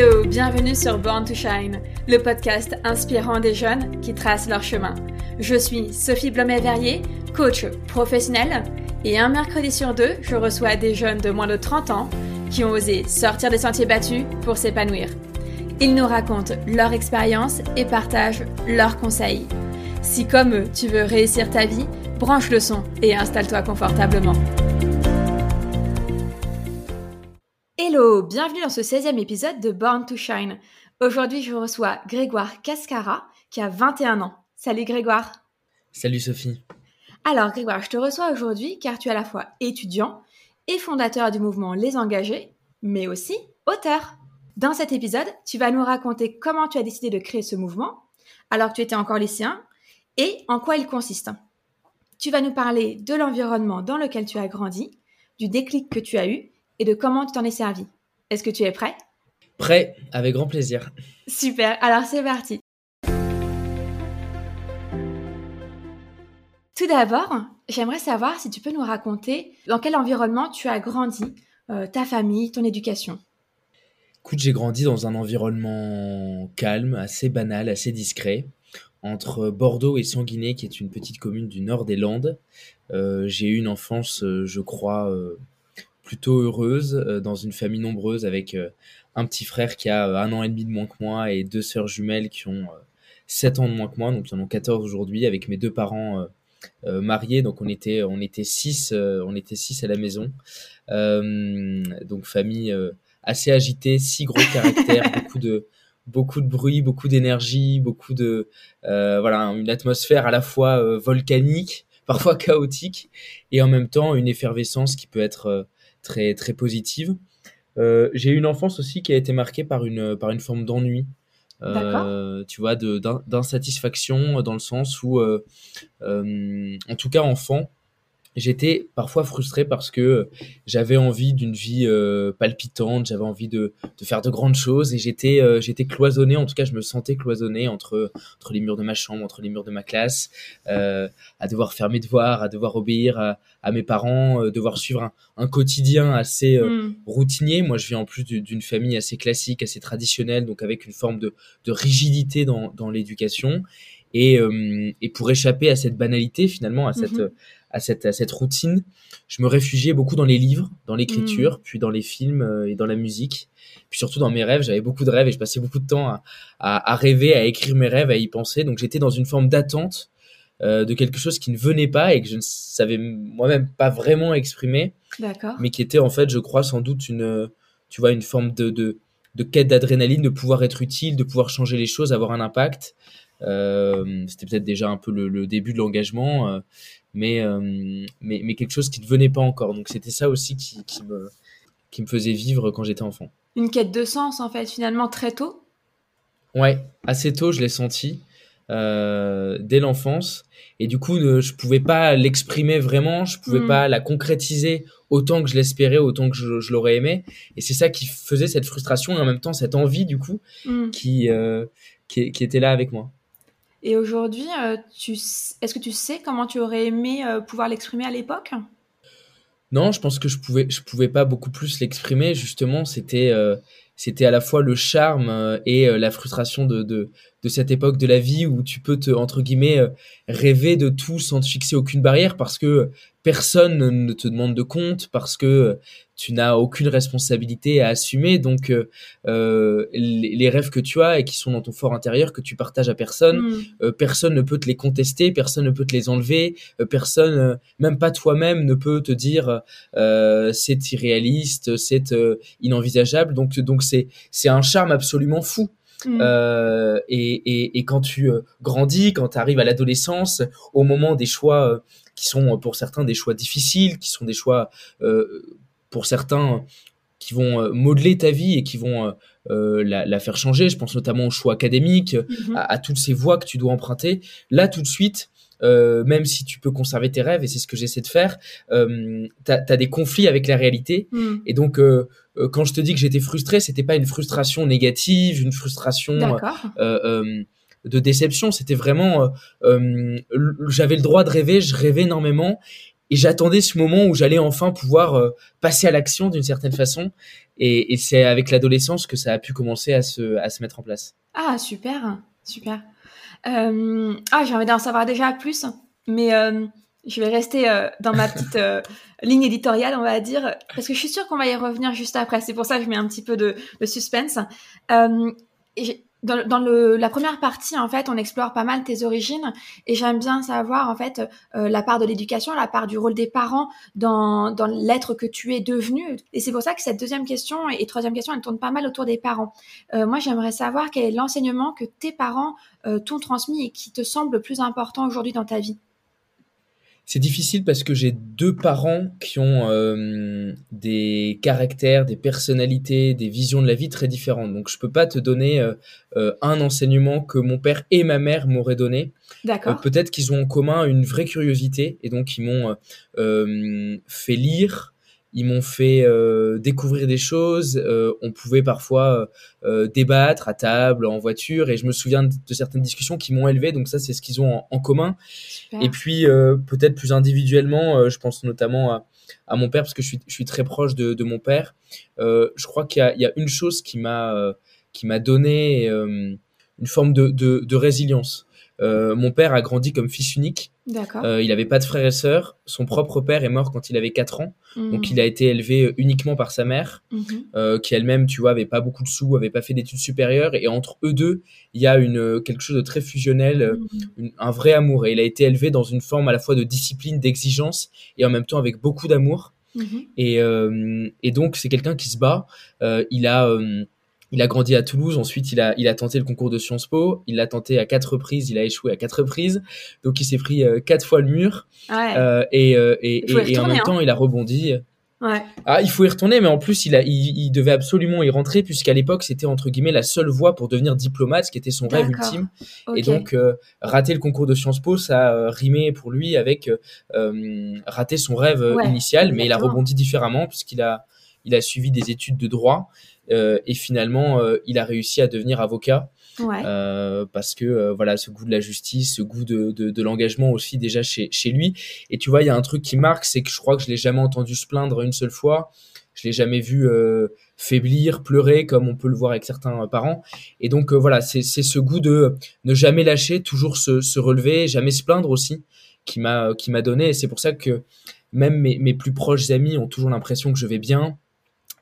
Hello, bienvenue sur Born to Shine, le podcast inspirant des jeunes qui tracent leur chemin. Je suis Sophie Blomet-Verrier, coach professionnel, et un mercredi sur deux, je reçois des jeunes de moins de 30 ans qui ont osé sortir des sentiers battus pour s'épanouir. Ils nous racontent leur expérience et partagent leurs conseils. Si comme eux, tu veux réussir ta vie, branche le son et installe-toi confortablement. Hello, bienvenue dans ce 16e épisode de Born to Shine. Aujourd'hui, je reçois Grégoire Cascara qui a 21 ans. Salut Grégoire. Salut Sophie. Alors Grégoire, je te reçois aujourd'hui car tu es à la fois étudiant et fondateur du mouvement Les Engagés, mais aussi auteur. Dans cet épisode, tu vas nous raconter comment tu as décidé de créer ce mouvement alors que tu étais encore lycéen et en quoi il consiste. Tu vas nous parler de l'environnement dans lequel tu as grandi, du déclic que tu as eu et de comment tu t'en es servi? Est-ce que tu es prêt? Prêt, avec grand plaisir. Super, alors c'est parti. Tout d'abord, j'aimerais savoir si tu peux nous raconter dans quel environnement tu as grandi, euh, ta famille, ton éducation. Écoute, j'ai grandi dans un environnement calme, assez banal, assez discret, entre Bordeaux et Sanguinet, qui est une petite commune du nord des Landes. Euh, j'ai eu une enfance, euh, je crois, plutôt heureuse, dans une famille nombreuse, avec un petit frère qui a un an et demi de moins que moi et deux sœurs jumelles qui ont 7 ans de moins que moi, donc ils en ont 14 aujourd'hui, avec mes deux parents euh, mariés, donc on était on était six euh, on était six à la maison, euh, donc famille assez agitée, six gros caractères, beaucoup de beaucoup de bruit, beaucoup d'énergie, beaucoup de voilà une atmosphère à la fois volcanique, parfois chaotique, et en même temps une effervescence qui peut être très très positive. j'ai eu une enfance aussi qui a été marquée par une par une forme d'ennui. Euh, tu vois, d'insatisfaction dans le sens où, euh, euh, en tout cas enfant, j'étais parfois frustré parce que j'avais envie d'une vie euh, palpitante, j'avais envie de, de, faire de grandes choses et j'étais euh, j'étais cloisonné, en tout cas je me sentais cloisonné entre entre les murs de ma chambre, entre les murs de ma classe, euh, à devoir faire mes devoirs, à devoir obéir à, à mes parents, euh, devoir suivre un, un quotidien assez euh, mm. routinier. Moi je viens en plus d'une famille assez classique, assez traditionnelle, donc avec une forme de, de rigidité dans, dans l'éducation. Et, et pour échapper à cette banalité finalement, à cette mm-hmm à cette, à cette routine, je me réfugiais beaucoup dans les livres, dans l'écriture, mm. puis dans les films euh, et dans la musique. Puis surtout dans mes rêves, j'avais beaucoup de rêves et je passais beaucoup de temps à, à, à rêver, à écrire mes rêves, à y penser. Donc j'étais dans une forme d'attente euh, de quelque chose qui ne venait pas et que je ne savais moi-même pas vraiment exprimer. D'accord. Mais qui était en fait, je crois, sans doute une, tu vois, une forme de, de, de quête d'adrénaline, de pouvoir être utile, de pouvoir changer les choses, avoir un impact. Euh, c'était peut-être déjà un peu le, le début de l'engagement. Euh, mais, euh, mais, mais quelque chose qui ne venait pas encore. Donc c'était ça aussi qui, qui, me, qui me faisait vivre quand j'étais enfant. Une quête de sens, en fait, finalement, très tôt? Ouais, assez tôt, je l'ai senti, euh, dès l'enfance. Et du coup, ne, je pouvais pas l'exprimer vraiment, je pouvais mm. pas la concrétiser autant que je l'espérais, autant que je, je l'aurais aimé. Et c'est ça qui faisait cette frustration et en même temps cette envie, du coup, mm. qui, euh, qui, qui était là avec moi. Et aujourd'hui, euh, est-ce que tu sais comment tu aurais aimé euh, pouvoir l'exprimer à l'époque? Non, je pense que je pouvais, je pouvais pas beaucoup plus l'exprimer. Justement, c'était, euh, à la fois le charme et la frustration de, de, de, cette époque de la vie où tu peux te, entre guillemets, rêver de tout sans te fixer aucune barrière parce que personne ne te demande de compte parce que tu n'as aucune responsabilité à assumer. Donc, euh, euh les, rêves que tu as et qui sont dans ton fort intérieur, que tu partages à personne, mm. euh, personne ne peut te les contester, personne ne peut te les enlever, euh, personne, même pas toi-même, ne peut te dire c'est irréaliste, c'est inenvisageable. Donc, donc c'est c'est un charme absolument fou. Mm. Euh, et, et, et, quand tu grandis, quand tu arrives à l'adolescence, au moment des choix qui sont pour certains des choix difficiles, qui sont des choix euh, pour certains qui vont euh, modeler ta vie et qui vont euh, euh, la, la, faire changer. Je pense notamment au choix académique, mhm. à, toutes ces voies que tu dois emprunter. Là, tout de suite, euh, même si tu peux conserver tes rêves, et c'est ce que j'essaie de faire, euh, tu as, des conflits avec la réalité. Mhm. Et donc, euh, quand je te dis que j'étais frustré, c'était pas une frustration négative, une frustration de déception. C'était vraiment, j'avais le droit de rêver, je rêvais énormément, et j'attendais ce moment où j'allais enfin pouvoir passer à l'action d'une certaine façon. Et, et c'est avec l'adolescence que ça a pu commencer à se, à se mettre en place. Ah, super, super. Euh, ah, j'ai envie d'en savoir déjà plus, mais euh, je vais rester euh, dans ma petite ligne éditoriale, on va dire, parce que je suis sûre qu'on va y revenir juste après. C'est pour ça que je mets un petit peu de, de suspense. Et dans, dans le, la première partie, en fait, on explore pas mal tes origines et j'aime bien savoir, en fait, euh, la part de l'éducation, la part du rôle des parents dans, dans l'être que tu es devenu. Et c'est pour ça que cette deuxième question et, troisième question, elle tourne pas mal autour des parents. Euh, moi, j'aimerais savoir quel est l'enseignement que tes parents euh, t'ont transmis et qui te semble le plus important aujourd'hui dans ta vie. C'est difficile parce que j'ai deux parents qui ont euh, des caractères, des personnalités, des visions de la vie très différentes. Donc je peux pas te donner euh, euh, un enseignement que mon père et ma mère m'auraient donné. D'accord. Peut-être qu'ils ont en commun une vraie curiosité et donc ils m'ont fait lire, ils m'ont fait euh, découvrir des choses. Euh, on pouvait parfois euh, débattre à table, en voiture, et je me souviens de, de certaines discussions qui m'ont élevé. Donc ça, c'est ce qu'ils ont en, en commun. Super. Et puis peut-être plus individuellement, je pense notamment à, à, mon père parce que je suis, je suis très proche de, de mon père. je crois qu'il y, y, a une chose qui m'a qui m'a donné une forme de, de, de résilience. Euh, mon père a grandi comme fils unique. Euh, il n'avait pas de frères et sœurs. Son propre père est mort quand il avait 4 ans. Mmh. Donc il a été élevé uniquement par sa mère, mmh. euh, qui elle-même, tu vois, avait pas beaucoup de sous, avait pas fait d'études supérieures. Et entre eux deux, il y a une, quelque chose de très fusionnel, mmh. une, un vrai amour. Et il a été élevé dans une forme à la fois de discipline, d'exigence, et en même temps avec beaucoup d'amour. Et, euh, et, donc c'est quelqu'un qui se bat. Euh, il a il a grandi à Toulouse, ensuite il a, il a tenté le concours de Sciences Po, il l'a tenté à quatre reprises, il a échoué à quatre reprises, donc il s'est pris euh, quatre fois le mur, ouais. euh, et, euh, et, et, et, en même hein. temps il a rebondi. Ouais. Ah, il faut y retourner, mais en plus il, a, il, il devait absolument y rentrer, puisqu'à l'époque c'était entre guillemets la seule voie pour devenir diplomate, ce qui était son rêve ultime. Okay. Et donc euh, rater le concours de Sciences Po, ça a rimé pour lui avec rater son rêve ouais, initial, exactement. mais il a rebondi différemment, puisqu'il a, il a suivi des études de droit. Euh, et finalement, euh, il a réussi à devenir avocat. Ouais. Euh, parce que euh, voilà ce goût de la justice ce goût de, de, de l'engagement aussi déjà chez, chez lui et tu vois il y a un truc qui marque c'est que je crois que je l'ai jamais entendu se plaindre une seule fois je l'ai jamais vu euh, faiblir pleurer comme on peut le voir avec certains parents et donc voilà c'est ce goût de ne jamais lâcher toujours se, se relever jamais se plaindre aussi qui m'a qui m'a donné et c'est pour ça que même mes, mes plus proches amis ont toujours l'impression que je vais bien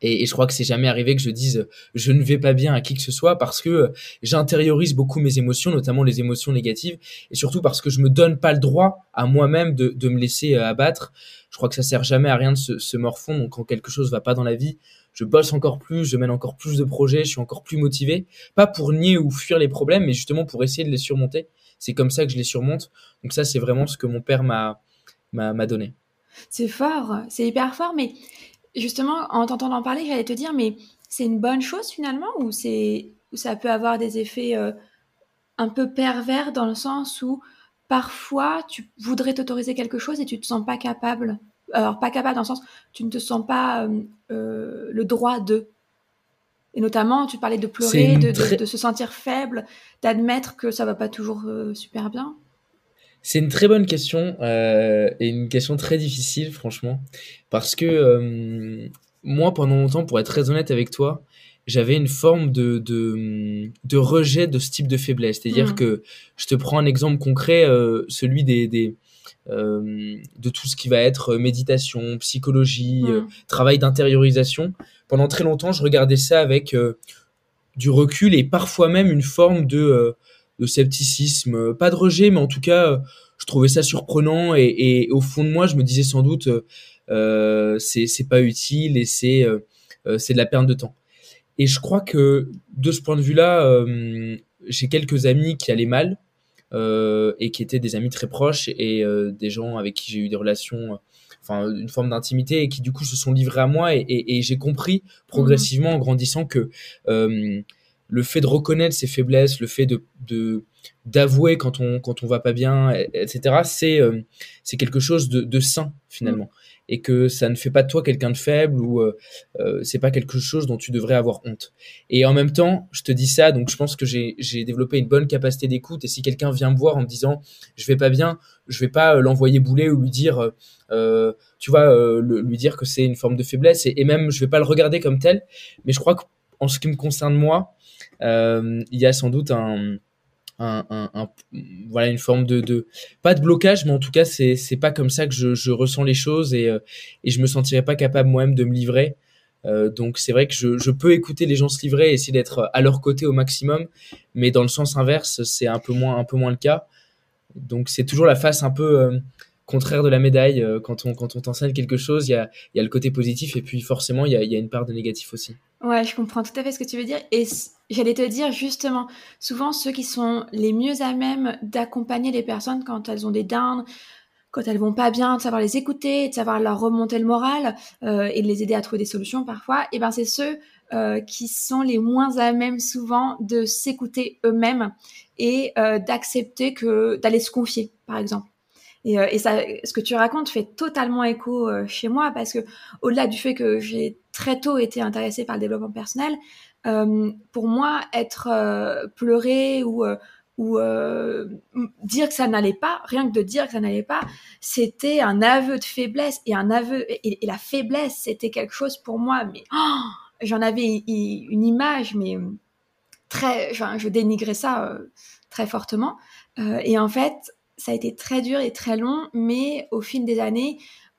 et, et, je crois que c'est jamais arrivé que je dise je ne vais pas bien à qui que ce soit parce que j'intériorise beaucoup mes émotions, notamment les émotions négatives, et surtout parce que je me donne pas le droit à moi-même de, de, me laisser abattre. Je crois que ça sert jamais à rien de se, se morfondre. Donc quand quelque chose va pas dans la vie, je bosse encore plus, je mène encore plus de projets, je suis encore plus motivé, pas pour nier ou fuir les problèmes, mais justement pour essayer de les surmonter. C'est comme ça que je les surmonte. Donc ça, c'est vraiment ce que mon père m'a m'a donné. C'est fort, c'est hyper fort, mais justement, en t'entendant parler, j'allais te dire, mais c'est une bonne chose finalement ou c'est ou ça peut avoir des effets euh, un peu pervers dans le sens où parfois tu voudrais t'autoriser quelque chose et tu te sens pas capable. Alors pas capable dans le sens tu ne te sens pas euh, euh, le droit de. Et notamment, tu parlais de pleurer, de, très... de, de, se sentir faible, d'admettre que ça va pas toujours super bien. C'est une très bonne question euh, et une question très difficile, franchement, parce que euh, moi, pendant longtemps, pour être très honnête avec toi, j'avais une forme de, de, de, rejet de ce type de faiblesse. C'est-à-dire Mmh. que je te prends un exemple concret, euh, celui des, des de tout ce qui va être méditation, psychologie, Mmh. travail d'intériorisation. Pendant très longtemps, je regardais ça avec du recul et parfois même une forme de de scepticisme, pas de rejet, mais en tout cas, je trouvais ça surprenant et, et au fond de moi, je me disais sans doute, euh, c'est c'est pas utile et c'est euh, c'est de la perte de temps. Et je crois que de ce point de vue-là, euh, j'ai quelques amis qui allaient mal euh, et qui étaient des amis très proches et euh, des gens avec qui j'ai eu des relations, enfin une forme d'intimité et qui du coup se sont livrés à moi et, et, et j'ai compris progressivement mmh. en grandissant que euh, le fait de reconnaître ses faiblesses, le fait de, de, d'avouer quand on quand on va pas bien, etc. C'est c'est quelque chose de, de sain finalement. Mm et que ça ne fait pas de toi quelqu'un de faible ou euh, euh, c'est pas quelque chose dont tu devrais avoir honte. Et en même temps, je te dis ça, donc je pense que j'ai développé une bonne capacité d'écoute et si quelqu'un vient me voir en me disant je vais pas bien, je vais pas euh, l'envoyer bouler ou lui dire euh, tu vois lui dire que c'est une forme de faiblesse et, et, même je vais pas le regarder comme tel, mais je crois qu'en ce qui me concerne moi, il y a sans doute un un, voilà une forme de, de, pas de blocage mais en tout cas c'est c'est pas comme ça que je, je ressens les choses et euh, et je me sentirais pas capable moi-même de me livrer. Euh, donc c'est vrai que je, je peux écouter les gens se livrer et essayer d'être à leur côté au maximum mais dans le sens inverse c'est un peu moins un peu moins le cas. Donc c'est toujours la face un peu euh, contraire de la médaille quand on quand on t'enseigne quelque chose il y a y a le côté positif et puis forcément il y a il y a une part de négatif aussi Ouais, je comprends tout à fait ce que tu veux dire. Et j'allais te dire justement, souvent ceux qui sont les mieux à même d'accompagner les personnes quand elles ont des downs, quand elles vont pas bien, de savoir les écouter, de savoir leur remonter le moral euh, et de les aider à trouver des solutions parfois, et ben c'est ceux euh, qui sont les moins à même souvent de s'écouter eux-mêmes et euh, d'accepter que d'aller se confier, par exemple. Et, euh, ce que tu racontes fait totalement écho euh, chez moi parce que au-delà du fait que j'ai très tôt été intéressée par le développement personnel, euh, pour moi, être pleurer ou dire que ça n'allait pas, rien que de dire que ça n'allait pas, c'était un aveu de faiblesse et un aveu et, la faiblesse, c'était quelque chose pour moi. Mais oh, j'en avais une image, mais très, je dénigrais ça très fortement. et en fait, ça a été très dur et très long, mais au fil des années,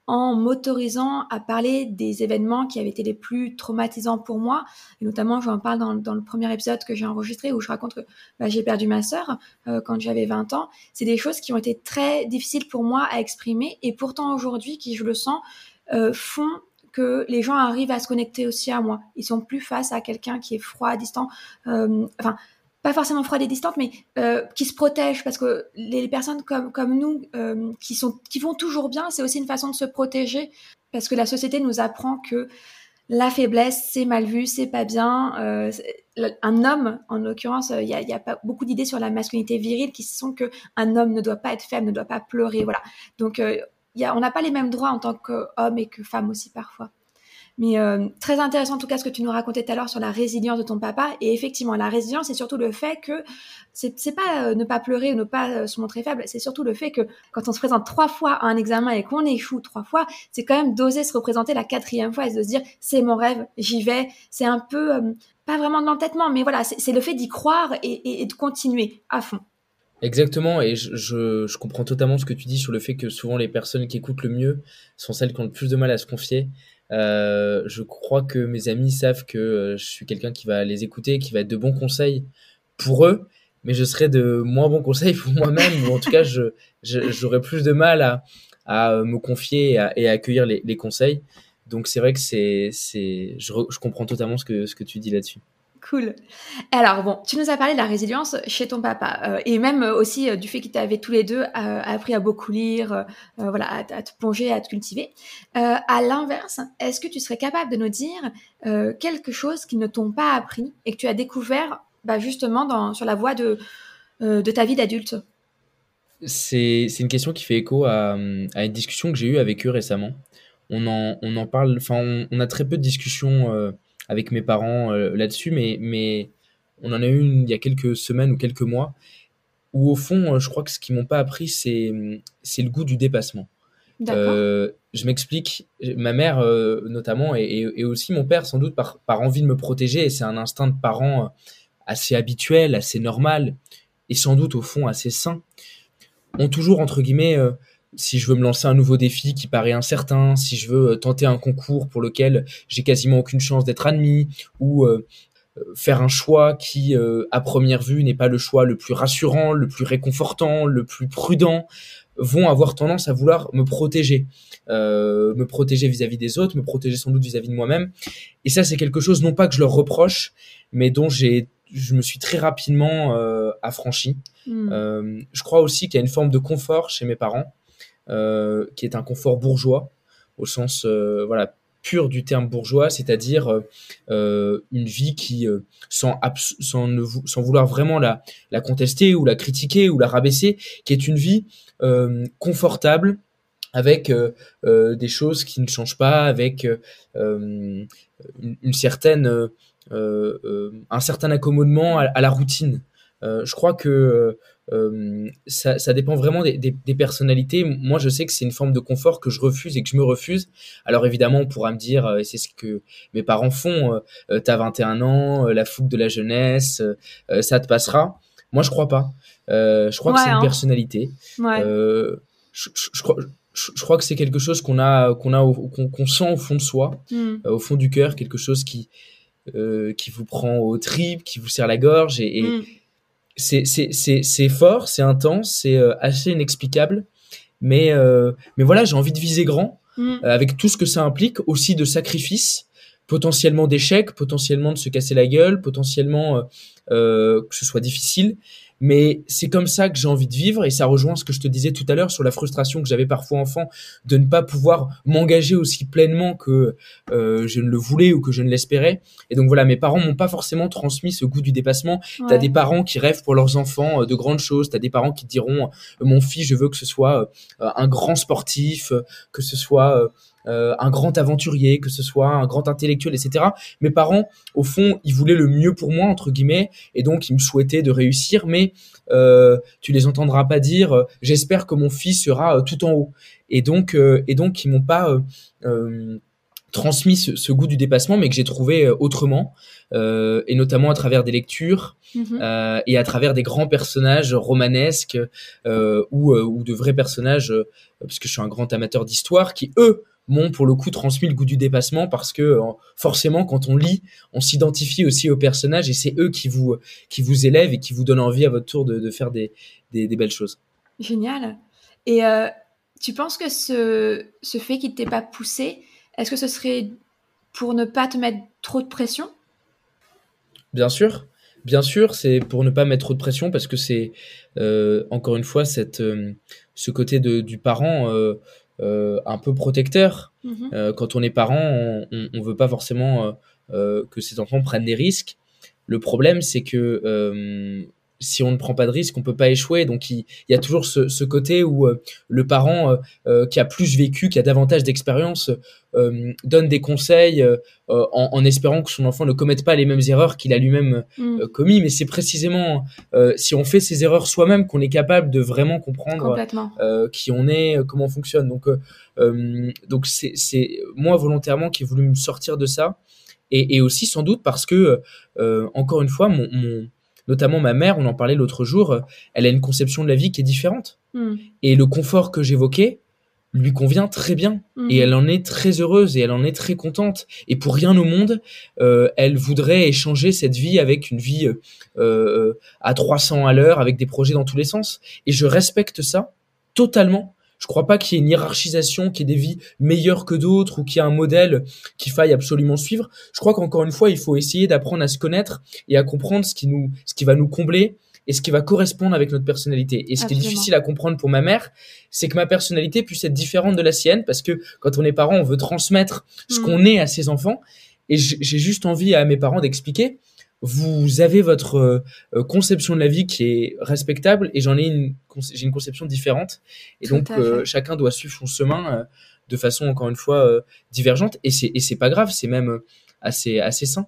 en m'autorisant à parler des événements qui avaient été les plus traumatisants pour moi, et notamment j'en parle dans, le premier épisode que j'ai enregistré où je raconte que bah, j'ai perdu ma sœur euh, quand j'avais 20 ans, c'est des choses qui ont été très difficiles pour moi à exprimer, et pourtant aujourd'hui, qui je le sens, euh, font que les gens arrivent à se connecter aussi à moi. Ils sont plus face à quelqu'un qui est froid, distant. Euh, enfin, pas forcément froide et distante, mais euh, qui se protègent parce que les personnes comme comme nous euh, qui sont qui vont toujours bien, c'est aussi une façon de se protéger parce que la société nous apprend que la faiblesse c'est mal vu, c'est pas bien. Euh, un homme, en l'occurrence, il y a, a, pas beaucoup d'idées sur la masculinité virile qui sont que un homme ne doit pas être faible, ne doit pas pleurer, voilà. Donc y a, on n'a pas les mêmes droits en tant qu'homme et que femme aussi parfois. Mais euh, très intéressant en tout cas ce que tu nous racontais tout à l'heure sur la résilience de ton papa. Et effectivement, la résilience, c'est surtout le fait que c'est pas euh, ne pas pleurer ou ne pas euh, se montrer faible, c'est surtout le fait que quand on se présente trois fois à un examen et qu'on échoue trois fois, c'est quand même d'oser se représenter la quatrième fois et de se dire c'est mon rêve, j'y vais. C'est un peu pas vraiment de l'entêtement, mais voilà, c'est le fait d'y croire et, de continuer à fond. Exactement, et je, je, comprends totalement ce que tu dis sur le fait que souvent les personnes qui écoutent le mieux sont celles qui ont le plus de mal à se confier. Euh, je crois que mes amis savent que euh, je suis quelqu'un qui va les écouter, qui va être de bons conseils pour eux, mais je serai de moins bons conseils pour moi-même, ou en tout cas, je, j'aurais plus de mal à, à me confier et à, et à accueillir les, les, conseils. Donc c'est vrai que c'est, c'est, je, je comprends totalement ce que, ce que tu dis là-dessus. Cool. Alors bon, tu nous as parlé de la résilience chez ton papa euh, et même euh, aussi euh, du fait qu'ils t'avaient tous les deux appris à beaucoup lire, voilà, à, te plonger, à te cultiver. à l'inverse, est-ce que tu serais capable de nous dire quelque chose qu'ils ne t'ont pas appris et que tu as découvert bah, justement sur la voie de, ta vie d'adulte? C'est, une question qui fait écho à, une discussion que j'ai eue avec eux récemment. On en, parle, enfin on, a très peu de discussions avec mes parents euh, là-dessus, mais, mais on en a eu une il y a quelques semaines ou quelques mois, où au fond, euh, je crois que ce qu'ils m'ont pas appris, c'est, c'est le goût du dépassement. Euh, je m'explique, ma mère euh, notamment, et, et, aussi mon père, sans doute par, par envie de me protéger, et c'est un instinct de parent assez habituel, assez normal, et sans doute au fond assez sain, ont toujours, entre guillemets, si je veux me lancer un nouveau défi qui paraît incertain, si je veux euh, tenter un concours pour lequel j'ai quasiment aucune chance d'être admis, ou euh, euh, faire un choix qui, à première vue, n'est pas le choix le plus rassurant, le plus réconfortant, le plus prudent, vont avoir tendance à vouloir me protéger, me protéger vis-à-vis des autres, me protéger sans doute vis-à-vis de moi-même. Et ça, c'est quelque chose non pas que je leur reproche, mais dont j'ai, je me suis très rapidement affranchi. Hmm. je crois aussi qu'il y a une forme de confort chez mes parents euh, qui est un confort bourgeois, au sens, euh, voilà, pure du terme bourgeois, c'est-à-dire une vie qui, sans, sans, sans, vouloir vraiment la, la contester ou la critiquer ou la rabaisser, qui est une vie confortable, avec des choses qui ne changent pas, avec une, certaine, un certain accommodement à la routine. Euh, je crois que euh, ça, ça, dépend vraiment des, des, des, personnalités. Moi, je sais que c'est une forme de confort que je refuse et que je me refuse. Alors évidemment, on pourra me dire, euh, c'est ce que mes parents font, euh, t'as 21 ans, la fougue de la jeunesse, ça te passera. Moi, je crois pas. je crois que c'est une hein. personnalité. Ouais. Je, je, crois, je, crois que c'est quelque chose qu'on a, qu'on a, qu'on sent au fond de soi, hmm. au fond du cœur, quelque chose qui, qui vous prend au tripes, qui vous serre la gorge et, et hmm c'est fort, c'est intense, c'est euh, assez inexplicable. Mais, euh, mais voilà, j'ai envie de viser grand, mm. euh, avec tout ce que ça implique, aussi de sacrifices, potentiellement d'échecs, potentiellement de se casser la gueule, potentiellement que ce soit difficile. Mais c'est comme ça que j'ai envie de vivre et ça rejoint ce que je te disais tout à l'heure sur la frustration que j'avais parfois enfant de ne pas pouvoir m'engager aussi pleinement que euh, je ne le voulais ou que je ne l'espérais. Et donc voilà, mes parents m'ont pas forcément transmis ce goût du dépassement. T'as des parents qui rêvent pour leurs enfants euh, de grandes choses. T'as des parents qui diront euh, mon fils, je veux que ce soit un grand sportif, que ce soit euh, un grand aventurier, que ce soit un grand intellectuel, etc. Mes parents, au fond, ils voulaient le mieux pour moi, entre guillemets, et donc ils me souhaitaient de réussir, mais euh, tu les entendras pas dire euh, j'espère que mon fils sera tout en haut. Et donc, et donc ils m'ont pas transmis ce, goût du dépassement, mais que j'ai trouvé autrement, et notamment à travers des lectures mm-hmm. et à travers des grands personnages romanesques ou, ou de vrais personnages, parce que je suis un grand amateur d'histoire, qui eux m'ont pour le coup transmis le goût du dépassement parce que euh, forcément quand on lit, on s'identifie aussi aux personnages et c'est eux qui vous qui vous élèvent et qui vous donnent envie à votre tour de, de faire des, des, des, belles choses. Génial. Et euh, tu penses que ce, ce fait qu'il ne t'ait pas poussé, est-ce que ce serait pour ne pas te mettre trop de pression? Bien sûr. Bien sûr, c'est pour ne pas mettre trop de pression parce que c'est euh, encore une fois cette, euh, ce côté de, du parent euh, un peu protecteur. Mhm. Euh, quand on est parent, on, on, veut pas forcément euh, que ses enfants prennent des risques. Le problème, c'est que si on ne prend pas de risque, on peut pas échouer. Donc il, y a toujours ce, ce côté où le parent qui a plus vécu, qui a davantage d'expérience, euh, donne des conseils euh, en, en, espérant que son enfant ne commette pas les mêmes erreurs qu'il a lui-même mm. commis. Mais c'est précisément si on fait ces erreurs soi-même qu'on est capable de vraiment comprendre qui on est, comment on fonctionne. Donc donc c'est moi volontairement qui ai voulu me sortir de ça. Et, et aussi sans doute parce que encore une fois mon, mon notamment ma mère, on en parlait l'autre jour, elle a une conception de la vie qui est différente. Mm. Et le confort que j'évoquais, lui convient très bien et mhm. elle en est très heureuse et elle en est très contente et pour rien au monde euh, elle voudrait échanger cette vie avec une vie euh, euh à 300 à l'heure avec des projets dans tous les sens et je respecte ça totalement je crois pas qu'il y ait une hiérarchisation qu'il y ait des vies meilleures que d'autres ou qu'il y ait un modèle qu'il faille absolument suivre je crois qu'encore une fois il faut essayer d'apprendre à se connaître et à comprendre ce qui nous ce qui va nous combler et ce qui va correspondre avec notre personnalité. Et ce qui est difficile à comprendre pour ma mère, c'est que ma personnalité puisse être différente de la sienne, parce que quand on est parent, on veut transmettre ce mm. qu'on est à ses enfants. Et j'ai juste envie à mes parents d'expliquer, vous avez votre euh, conception de la vie qui est respectable, et j'en ai une, j'ai une conception différente. Et donc, euh, chacun doit suivre son chemin euh, de façon, encore une fois, divergente. Et c'est, et c'est pas grave, c'est même assez, assez sain.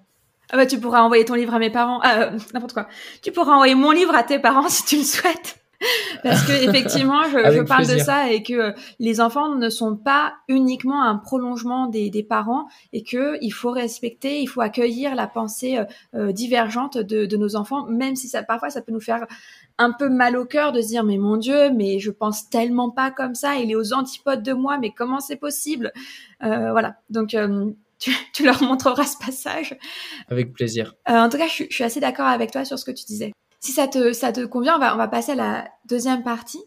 Ah bah tu pourras envoyer ton livre à mes parents, ah, euh, n'importe quoi. Tu pourras envoyer mon livre à tes parents si tu le souhaites. Parce que effectivement, je, je parle de ça et que les enfants ne sont pas uniquement un prolongement des, des parents et que il faut respecter, il faut accueillir la pensée euh, euh, divergente de, de, nos enfants, même si ça parfois ça peut nous faire un peu mal au cœur de se dire mais mon Dieu, mais je pense tellement pas comme ça, il est aux antipodes de moi, mais comment c'est possible? Euh, Voilà. Donc tu, leur montreras ce passage. Avec plaisir. Euh, en tout cas, je, suis assez d'accord avec toi sur ce que tu disais. Si ça te, ça te convient, on va, on va passer à la deuxième partie.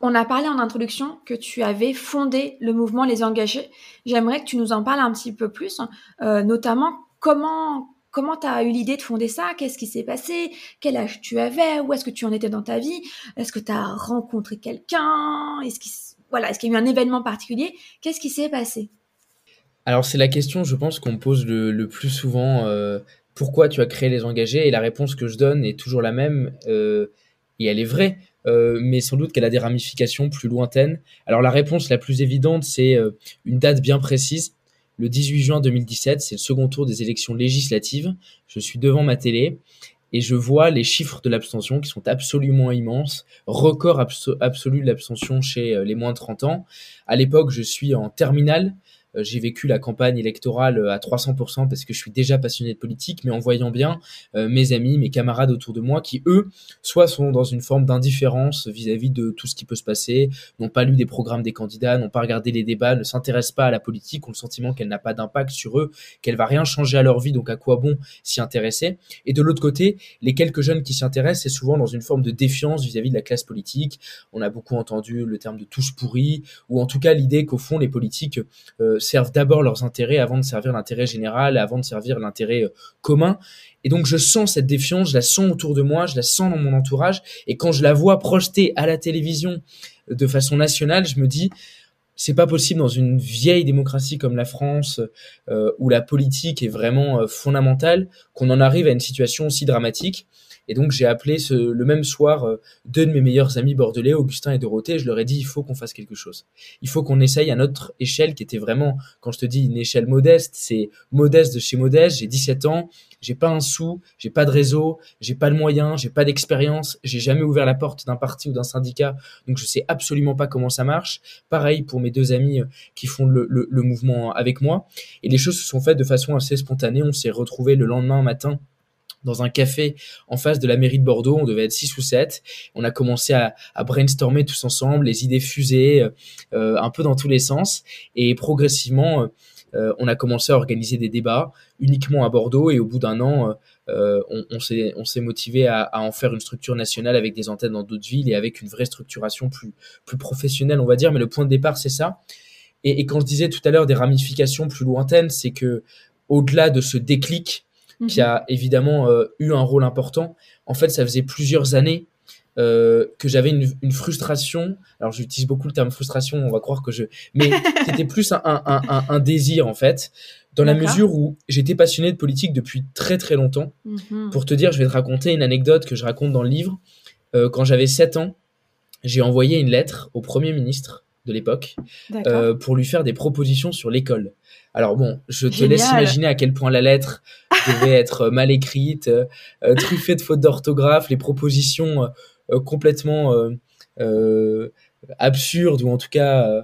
On a parlé en introduction que tu avais fondé le mouvement Les Engagés. J'aimerais que tu nous en parles un petit peu plus, euh, notamment comment comment tu as eu l'idée de fonder ça? Qu'est-ce qui s'est passé? Quel âge tu avais? Où est-ce que tu en étais dans ta vie? Est-ce que tu as rencontré quelqu'un? Est-ce est-ce qu'il y a eu un événement particulier? Qu'est-ce qui s'est passé? Alors c'est la question, je pense, qu'on me pose le, plus souvent. Euh, pourquoi tu as créé les engagés? Et la réponse que je donne est toujours la même, euh, et elle est vraie. Euh, mais sans doute qu'elle a des ramifications plus lointaines. Alors la réponse la plus évidente, c'est une date bien précise. Le 18 juin 2017, c'est le second tour des élections législatives. Je suis devant ma télé et je vois les chiffres de l'abstention qui sont absolument immenses, record absolu de l'abstention chez les moins de 30 ans. À l'époque, je suis en terminale, j'ai vécu la campagne électorale euh, à 300% parce que je suis déjà passionné de politique, mais en voyant bien euh, mes amis, mes camarades autour de moi qui, eux, soit sont dans une forme d'indifférence vis-à-vis de tout ce qui peut se passer, n'ont pas lu des programmes des candidats, n'ont pas regardé les débats, ne s'intéressent pas à la politique, ont le sentiment qu'elle n'a pas d'impact sur eux, qu'elle va rien changer à leur vie, donc à quoi bon s'y intéresser? Et de l'autre côté, les quelques jeunes qui s'y intéressent, c'est souvent dans une forme de défiance vis-à-vis -vis de la classe politique. On a beaucoup entendu le terme de touche pourrie, ou en tout cas l'idée qu'au fond, les politiques servent d'abord leurs intérêts avant de servir l'intérêt général, avant de servir l'intérêt euh, commun. Et donc je sens cette défiance, je la sens autour de moi, je la sens dans mon entourage. Et quand je la vois projetée à la télévision de façon nationale, je me dis c'est pas possible dans une vieille démocratie comme la France, euh, où la politique est vraiment euh, fondamentale, qu'on en arrive à une situation aussi dramatique. Et donc j'ai appelé ce, le même soir euh, deux de mes meilleurs amis bordelais, Augustin et Dorothée, et je leur ai dit il faut qu'on fasse quelque chose. Il faut qu'on essaye à notre échelle qui était vraiment, quand je te dis une échelle modeste, c'est modeste de chez modeste, j'ai 17 ans, j'ai pas un sou, j'ai pas de réseau, j'ai pas de moyens, j'ai pas d'expérience, j'ai jamais ouvert la porte d'un parti ou d'un syndicat, donc je sais absolument pas comment ça marche. Pareil pour mes deux amis euh, qui font le, le, le mouvement avec moi. Et les choses se sont faites de façon assez spontanée. On s'est retrouvés le lendemain matin dans un café en face de la mairie de Bordeaux. On devait être six ou sept. On a commencé à, brainstormer tous ensemble, les idées fusées, euh, un peu dans tous les sens. Et progressivement, euh, on a commencé à organiser des débats uniquement à Bordeaux. Et au bout d'un an, euh, on, on s'est motivé à, à, en faire une structure nationale avec des antennes dans d'autres villes et avec une vraie structuration plus, plus professionnelle, on va dire. Mais le point de départ, c'est ça. Et, et quand je disais tout à l'heure des ramifications plus lointaines, c'est que au-delà de ce déclic, qui mhm. a évidemment euh, eu un rôle important. En fait, ça faisait plusieurs années euh, que j'avais une, une, frustration. Alors, j'utilise beaucoup le terme frustration, on va croire que je. Mais c'était plus un, un, un, un, désir, en fait, dans la mesure où j'étais passionné de politique depuis très très longtemps. Mhm. Pour te dire, je vais te raconter une anecdote que je raconte dans le livre. Euh, quand j'avais 7 ans, j'ai envoyé une lettre au Premier ministre de l'époque euh, pour lui faire des propositions sur l'école. Alors bon, je te laisse imaginer à quel point la lettre devait être mal écrite, euh, euh, truffée de fautes d'orthographe, les propositions euh, complètement absurdes ou en tout cas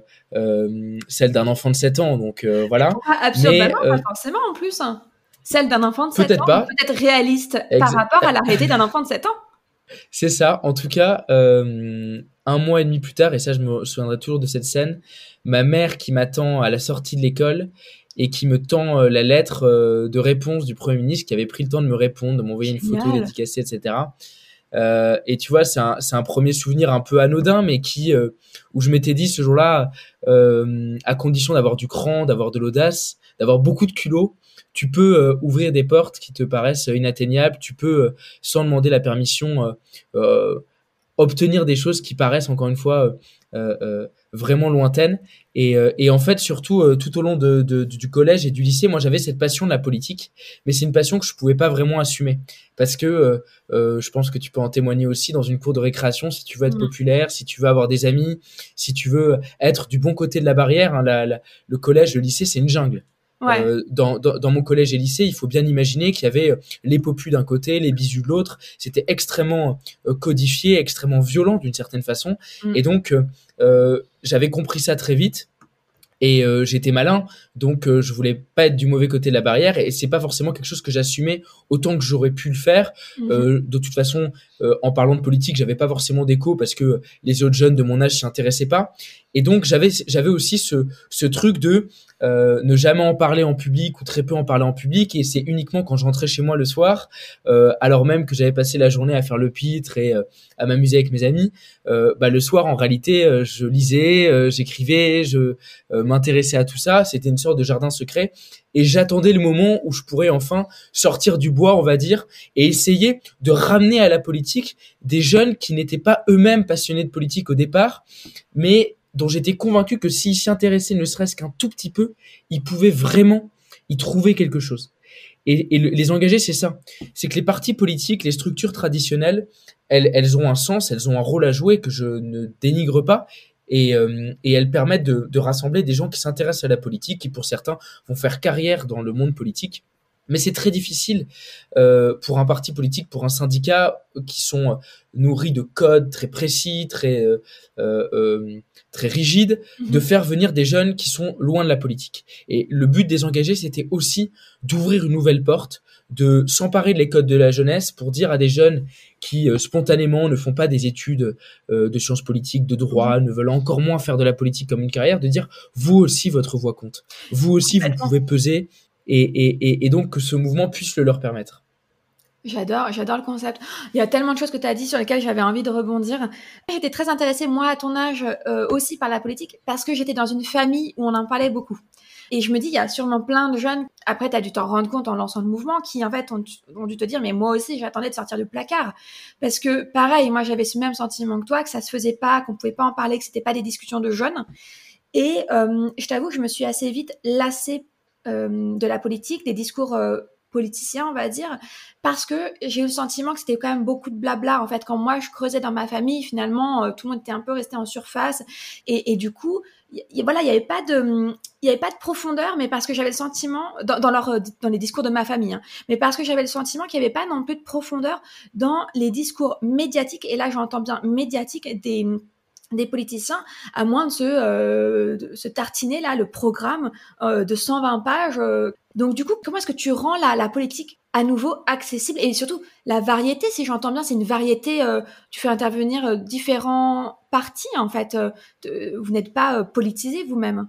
celles d'un enfant de 7 ans. Donc voilà. absurde, Mais, pas forcément en plus. Hein. Celle d'un enfant de 7 ans, peut-être réaliste par rapport à la réalité d'un enfant de 7 ans. C'est ça. En tout cas, euh, un mois et demi plus tard, et ça, je me souviendrai toujours de cette scène, ma mère qui m'attend à la sortie de l'école et qui me tend euh, la lettre euh, de réponse du Premier ministre qui avait pris le temps de me répondre, de m'envoyer une photo dédicacée, etc. Euh, et tu vois, c'est un, un, premier souvenir un peu anodin, mais qui euh, où je m'étais dit ce jour-là, à condition d'avoir du cran, d'avoir de l'audace, d'avoir beaucoup de culot, tu peux ouvrir des portes qui te paraissent inatteignables, tu peux, sans demander la permission, obtenir des choses qui paraissent, encore une fois, vraiment lointaines. Et, et, en fait, surtout, tout au long de, de, du collège et du lycée, moi, j'avais cette passion de la politique, mais c'est une passion que je pouvais pas vraiment assumer. Parce que je pense que tu peux en témoigner aussi dans une cour de récréation, si tu veux être mmh. populaire, si tu veux avoir des amis, si tu veux être du bon côté de la barrière, hein, la, le collège, le lycée, c'est une jungle. Euh, dans, dans, dans, mon collège et lycée, il faut bien imaginer qu'il y avait euh, les popus d'un côté, les bisous de l'autre. C'était extrêmement euh, codifié, extrêmement violent d'une certaine façon. Mm. Et donc, euh, j'avais compris ça très vite. Et j'étais malin. Donc je voulais pas être du mauvais côté de la barrière. Et c'est pas forcément quelque chose que j'assumais autant que j'aurais pu le faire. Euh, de toute façon en parlant de politique j'avais pas forcément d'écho parce que les autres jeunes de mon âge s'y intéressaient pas et donc j'avais j'avais aussi ce ce truc de ne jamais en parler en public ou très peu en parler en public et c'est uniquement quand je rentrais chez moi le soir alors même que j'avais passé la journée à faire le pitre et à m'amuser avec mes amis bah le soir en réalité je lisais j'écrivais je m'intéressais à tout ça. C'était une sorte de jardin secret. Et j'attendais le moment où je pourrais enfin sortir du bois, on va dire, et essayer de ramener à la politique des jeunes qui n'étaient pas eux-mêmes passionnés de politique au départ, mais dont j'étais convaincu que s'ils s'y intéressaient ne serait-ce qu'un tout petit peu, ils pouvaient vraiment y trouver quelque chose. Et, les engagés, c'est ça. C'est que les partis politiques, les structures traditionnelles, elles, elles ont un sens, elles ont un rôle à jouer que je ne dénigre pas. Et, euh, elles permettent de rassembler des gens qui s'intéressent à la politique, qui pour certains vont faire carrière dans le monde politique mais c'est très difficile euh, pour un parti politique, pour un syndicat euh, qui sont euh, nourris de codes très précis, très euh, euh, très rigides, mhm. de faire venir des jeunes qui sont loin de la politique. Et le but des engagés, c'était aussi d'ouvrir une nouvelle porte, de s'emparer de les codes de la jeunesse pour dire à des jeunes qui spontanément ne font pas des études de sciences politiques, de droit, mhm. ne veulent encore moins faire de la politique comme une carrière, de dire vous aussi votre voix compte, vous aussi vous pouvez peser et, donc que ce mouvement puisse le leur permettre. J'adore, j'adore le concept. Il y a tellement de choses que tu as dit sur lesquelles j'avais envie de rebondir. J'étais très intéressée, moi, à ton âge, euh, aussi par la politique, parce que j'étais dans une famille où on en parlait beaucoup. Et je me dis, il y a sûrement plein de jeunes, après, tu as dû t'en rendre compte en lançant le mouvement, qui, en fait, ont, dû te dire, mais moi aussi, j'attendais de sortir du placard. Parce que, pareil, moi, j'avais ce même sentiment que toi, que ça se faisait pas, qu'on pouvait pas en parler, que c'était pas des discussions de jeunes. Et euh, je t'avoue que je me suis assez vite lassée de la politique, des discours euh, politiciens, on va dire, parce que j'ai eu le sentiment que c'était quand même beaucoup de blabla. En fait, quand moi je creusais dans ma famille, finalement, euh, tout le monde était un peu resté en surface, et, du coup, voilà, il n'y avait pas de, il y avait pas de profondeur, mais parce que j'avais le sentiment dans, leur, dans les discours de ma famille, hein, mais parce que j'avais le sentiment qu'il n'y avait pas non plus de profondeur dans les discours médiatiques. Et là, j'entends bien médiatiques des des politiciens, à moins de se, euh, se tartiner là le programme euh, de 120 pages. Euh. Donc du coup, comment est-ce que tu rends la, la politique à nouveau accessible et surtout la variété, si j'entends bien, c'est une variété. tu fais intervenir différents partis en fait. vous n'êtes pas politisé vous-même.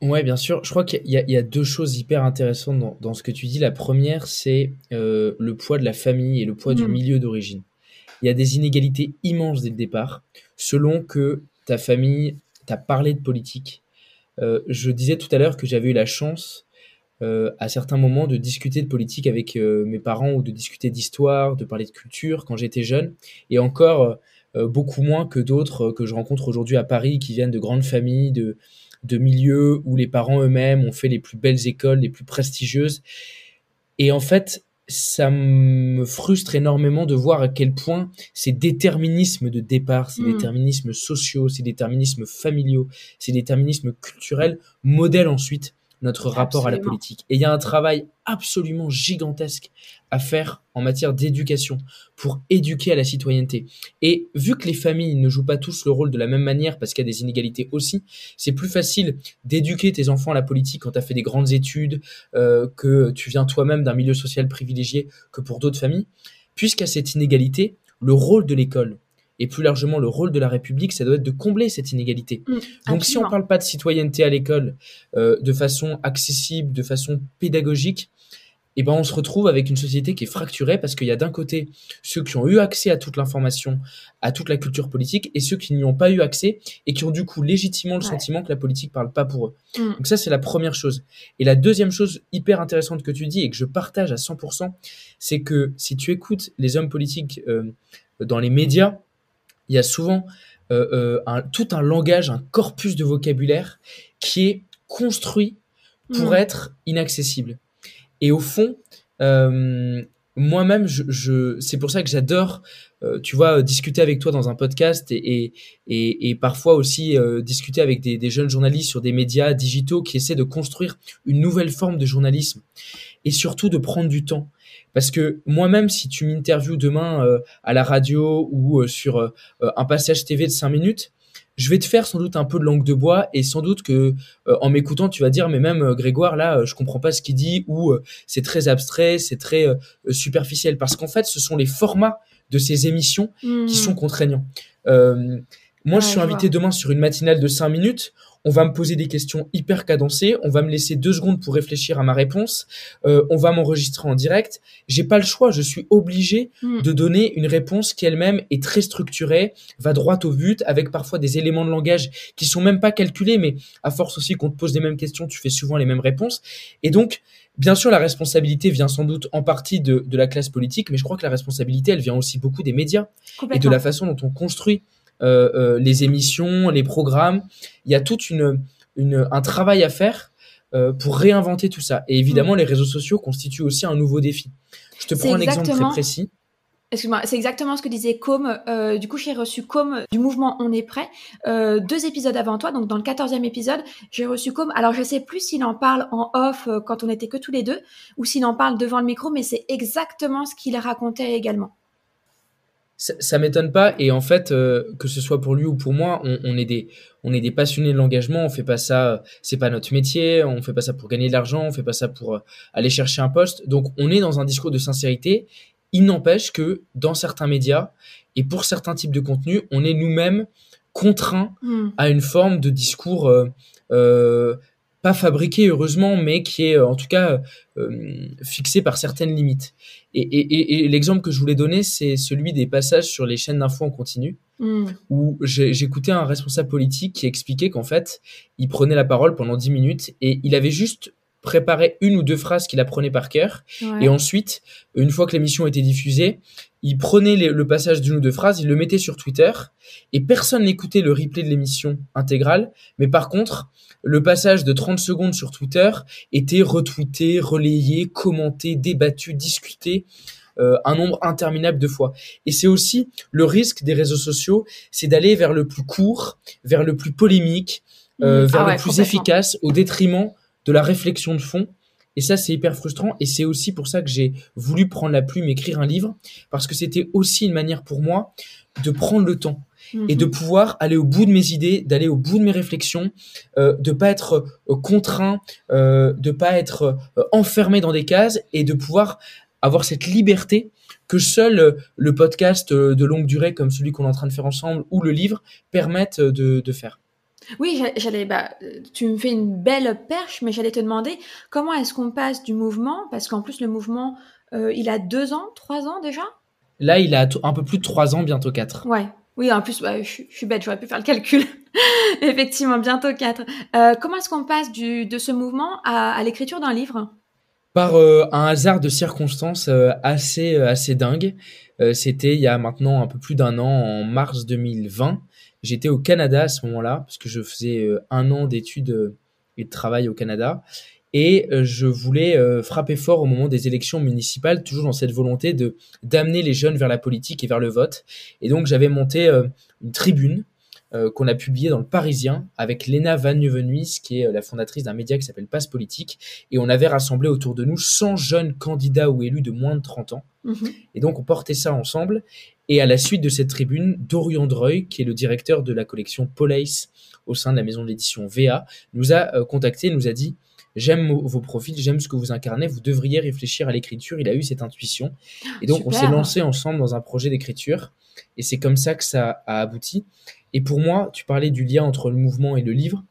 Ouais, bien sûr. Je crois qu'il y, y, a deux choses hyper intéressantes dans, dans, ce que tu dis. La première, c'est le poids de la famille et le poids du mmh. milieu d'origine il y a des inégalités immenses dès le départ, selon que ta famille t'a parlé de politique. Euh, je disais tout à l'heure que j'avais eu la chance, euh, à certains moments, de discuter de politique avec euh, mes parents ou de discuter d'histoire, de parler de culture quand j'étais jeune, et encore beaucoup moins que d'autres que je rencontre aujourd'hui à Paris qui viennent de grandes familles, de, de milieux où les parents eux-mêmes ont fait les plus belles écoles, les plus prestigieuses. Et en fait, ça me frustre énormément de voir à quel point ces déterminismes de départ, ces hmm. déterminismes sociaux, ces déterminismes familiaux, ces déterminismes culturels modèlent ensuite notre rapport à la politique. Et il y a un travail absolument gigantesque à faire en matière d'éducation pour éduquer à la citoyenneté. Et vu que les familles ne jouent pas tous le rôle de la même manière parce qu'il y a des inégalités aussi, c'est plus facile d'éduquer tes enfants à la politique quand tu as fait des grandes études, euh, que tu viens toi-même d'un milieu social privilégié que pour d'autres familles. Puisqu'à cette inégalité, le rôle de l'école, et plus largement le rôle de la République, ça doit être de combler cette inégalité. Mm, Donc si on ne parle pas de citoyenneté à l'école euh, de façon accessible, de façon pédagogique, eh ben on se retrouve avec une société qui est fracturée parce qu'il y a d'un côté ceux qui ont eu accès à toute l'information, à toute la culture politique, et ceux qui n'y ont pas eu accès et qui ont du coup légitimement le sentiment que la politique parle pas pour eux. Mm. Donc ça c'est la première chose. Et la deuxième chose hyper intéressante que tu dis et que je partage à 100%, c'est que si tu écoutes les hommes politiques euh, dans les médias, il y a souvent euh, euh, un, tout un langage, un corpus de vocabulaire qui est construit pour mm. être inaccessible. Et au fond, euh, moi-même, c'est pour ça que j'adore, euh, tu vois, discuter avec toi dans un podcast et, parfois aussi euh, discuter avec des, jeunes journalistes sur des médias digitaux qui essaient de construire une nouvelle forme de journalisme et surtout de prendre du temps. Parce que moi-même, si tu m'interviews demain euh, à la radio ou euh, sur euh, un passage TV de 5 minutes, je vais te faire sans doute un peu de langue de bois et sans doute que en m'écoutant, tu vas dire mais même Grégoire là, je comprends pas ce qu'il dit ou c'est très abstrait, c'est très superficiel parce qu'en fait, ce sont les formats de ces émissions qui mmh. sont contraignants. moi, je suis invité demain sur une matinale de 5 minutes on va me poser des questions hyper cadencées, on va me laisser deux secondes pour réfléchir à ma réponse, euh, on va m'enregistrer en direct. J'ai pas le choix, je suis obligé hmm. de donner une réponse qui elle-même est très structurée, va droit au but, avec parfois des éléments de langage qui sont même pas calculés, mais à force aussi qu'on te pose les mêmes questions, tu fais souvent les mêmes réponses. Et donc, Bien sûr, la responsabilité vient sans doute en partie de, de, la classe politique, mais je crois que la responsabilité, elle vient aussi beaucoup des médias et de la façon dont on construit les émissions, les programmes. Il y a tout une, un travail à faire pour réinventer tout ça. Et évidemment, mm. les réseaux sociaux constituent aussi un nouveau défi. Je te prends un exemple très précis. Excuse-moi, c'est exactement ce que disait Com. Euh, du coup, j'ai reçu Com du mouvement On est prêt. Euh, deux épisodes avant toi, donc dans le quatorzième épisode, j'ai reçu Com. Alors, je sais plus s'il en parle en off euh, quand on était que tous les deux, ou s'il en parle devant le micro, mais c'est exactement ce qu'il racontait également. Ça, ça m'étonne pas, et en fait, que ce soit pour lui ou pour moi, on, est des, on est des passionnés de l'engagement. On fait pas ça, c'est pas notre métier. On fait pas ça pour gagner de l'argent. On fait pas ça pour aller chercher un poste. Donc, on est dans un discours de sincérité il n'empêche que dans certains médias et pour certains types de contenus, on est nous-mêmes contraints hmm. à une forme de discours euh, euh, pas fabriqué heureusement, mais qui est en tout cas euh, fixé par certaines limites. Et, l'exemple que je voulais donner, c'est celui des passages sur les chaînes d'infos en continu, hmm. où j'écoutais un responsable politique qui expliquait qu'en fait, il prenait la parole pendant 10 minutes et il avait juste préparait une ou deux phrases qu'il apprenait par cœur. Et ensuite, une fois que l'émission était diffusée, il prenait le passage d'une ou deux phrases, il le mettait sur Twitter, et personne n'écoutait le replay de l'émission intégrale. Mais par contre, le passage de 30 secondes sur Twitter était retweeté, relayé, commenté, débattu, discuté. Euh, un nombre interminable de fois. Et c'est aussi le risque des réseaux sociaux, c'est d'aller vers le plus court, vers le plus polémique, euh, mmh. vers ah le plus efficace, au détriment de la réflexion de fond. Et ça, c'est hyper frustrant. Et c'est aussi pour ça que j'ai voulu prendre la plume, écrire un livre, parce que c'était aussi une manière pour moi de prendre le temps et de mhm. pouvoir aller au bout de mes idées, d'aller au bout de mes réflexions, euh, de pas être euh, contraint, euh, de pas être euh, enfermé dans des cases et de pouvoir avoir cette liberté que seul le podcast de longue durée comme celui qu'on est en train de faire ensemble ou le livre permettent de, de faire. Oui, j'allais. Bah, tu me fais une belle perche, mais j'allais te demander comment est-ce qu'on passe du mouvement, parce qu'en plus le mouvement, euh, il a deux ans, trois ans déjà? Là, il a un peu plus de trois ans, bientôt quatre. Ouais. Oui, en plus, bah, je, suis bête, j'aurais pu faire le calcul. Effectivement, bientôt quatre. Euh, comment est-ce qu'on passe du, de ce mouvement à, l'écriture d'un livre? Par euh, un hasard de circonstances assez, assez dingue. C'était il y a maintenant un peu plus d'un an, en mars 2020. J'étais au Canada à ce moment-là, parce que je faisais euh, un an d'études euh, et de travail au Canada. Et euh, je voulais frapper fort au moment des élections municipales, toujours dans cette volonté de d'amener les jeunes vers la politique et vers le vote. Et donc j'avais monté une tribune qu'on a publiée dans le Parisien avec Léna Van Nieuwenhuis, qui est la fondatrice d'un média qui s'appelle Passe Politique. Et on avait rassemblé autour de nous 100 jeunes candidats ou élus de moins de 30 ans. Mhm. Et donc on portait ça ensemble. Et à la suite de cette tribune, Dorian Dreuil, qui est le directeur de la collection Police au sein de la maison d'édition VA, nous a euh, contacté, nous a dit J'aime vos profils, j'aime ce que vous incarnez, vous devriez réfléchir à l'écriture. Il a eu cette intuition. Et donc, on s'est lancé ensemble dans un projet d'écriture. Et c'est comme ça que ça a abouti. Et pour moi, tu parlais du lien entre le mouvement et le livre.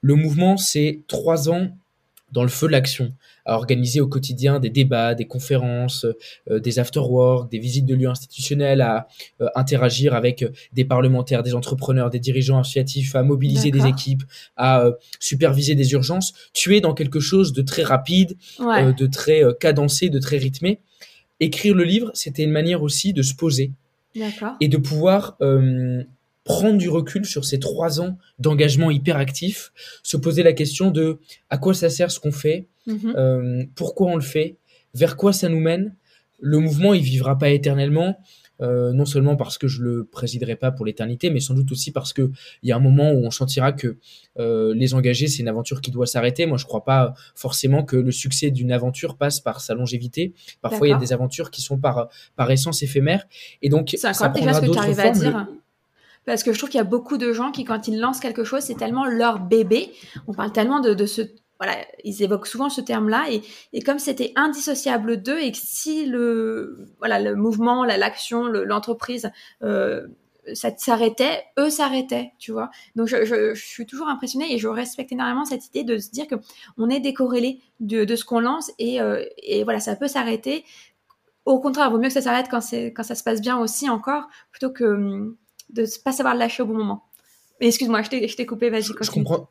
Le mouvement, c'est trois ans dans le feu de l'action, à organiser au quotidien des débats, des conférences, euh, des after-work, des visites de lieux institutionnels, à euh, interagir avec euh, des parlementaires, des entrepreneurs, des dirigeants associatifs, à mobiliser des équipes, à superviser des urgences. Tu es dans quelque chose de très rapide, de très cadencé, de très rythmé. Écrire le livre, c'était une manière aussi de se poser et de pouvoir prendre du recul sur ces trois ans d'engagement hyper actif, se poser la question de à quoi ça sert ce qu'on fait, mhm. euh, pourquoi on le fait, vers quoi ça nous mène. Le mouvement, il vivra pas éternellement, euh, non seulement parce que je le présiderai pas pour l'éternité, mais sans doute aussi parce que il y a un moment où on sentira que euh, les engagés, c'est une aventure qui doit s'arrêter. Moi, je crois pas forcément que le succès d'une aventure passe par sa longévité. Parfois, il y a des aventures qui sont par par essence éphémères, et donc ça prendra d'autres formes. Parce que je trouve qu'il y a beaucoup de gens qui, quand ils lancent quelque chose, c'est tellement leur bébé. On parle tellement de, ce voilà, ils évoquent souvent ce terme-là et, comme c'était indissociable d'eux et que si le voilà le mouvement, l'action, l'entreprise euh, ça s'arrêtait, eux s'arrêtaient, tu vois. Donc je, suis toujours impressionnée et je respecte énormément cette idée de se dire que on est décorrélé de, ce qu'on lance et, euh, et voilà ça peut s'arrêter. Au contraire, il vaut mieux que ça s'arrête quand ça se passe bien aussi encore plutôt que de pas savoir lâcher au bon moment. Mais excuse-moi, je t'ai coupé, vas-y. Je comprends.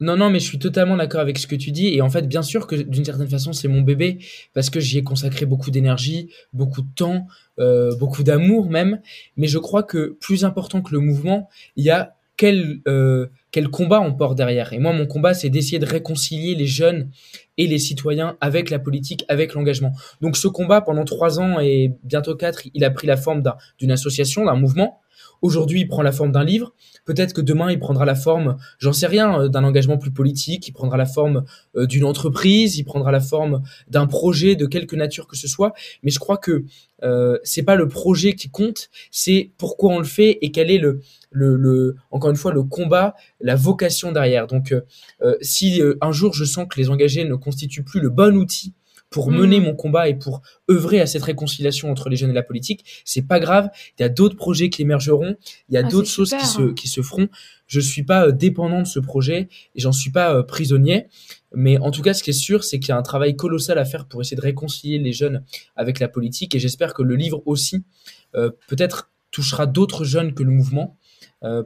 Non, non, mais je suis totalement d'accord avec ce que tu dis. Et en fait, bien sûr que d'une certaine façon, c'est mon bébé, parce que j'y ai consacré beaucoup d'énergie, beaucoup de temps, euh, beaucoup d'amour même. Mais je crois que plus important que le mouvement, il y a quel, euh, quel combat on porte derrière. Et moi, mon combat, c'est d'essayer de réconcilier les jeunes et les citoyens avec la politique, avec l'engagement. Donc ce combat, pendant trois ans et bientôt quatre, il a pris la forme d'une association, d'un mouvement. Aujourd'hui, il prend la forme d'un livre. Peut-être que demain, il prendra la forme, j'en sais rien, euh, d'un engagement plus politique. Il prendra la forme euh, d'une entreprise. Il prendra la forme d'un projet de quelque nature que ce soit. Mais je crois que euh, c'est pas le projet qui compte, c'est pourquoi on le fait et quel est le, le, le encore une fois le combat, la vocation derrière. Donc, euh, si un jour je sens que les engagés ne constituent plus le bon outil pour mm. mener mon combat et pour œuvrer à cette réconciliation entre les jeunes et la politique, c'est pas grave. Il y a d'autres projets qui émergeront, il y a ah, d'autres choses qui se, qui se feront. Je suis pas euh, dépendant de ce projet et j'en suis pas euh, prisonnier. Mais en tout cas, ce qui est sûr, c'est qu'il y a un travail colossal à faire pour essayer de réconcilier les jeunes avec la politique. Et j'espère que le livre aussi, euh, peut-être touchera d'autres jeunes que le mouvement,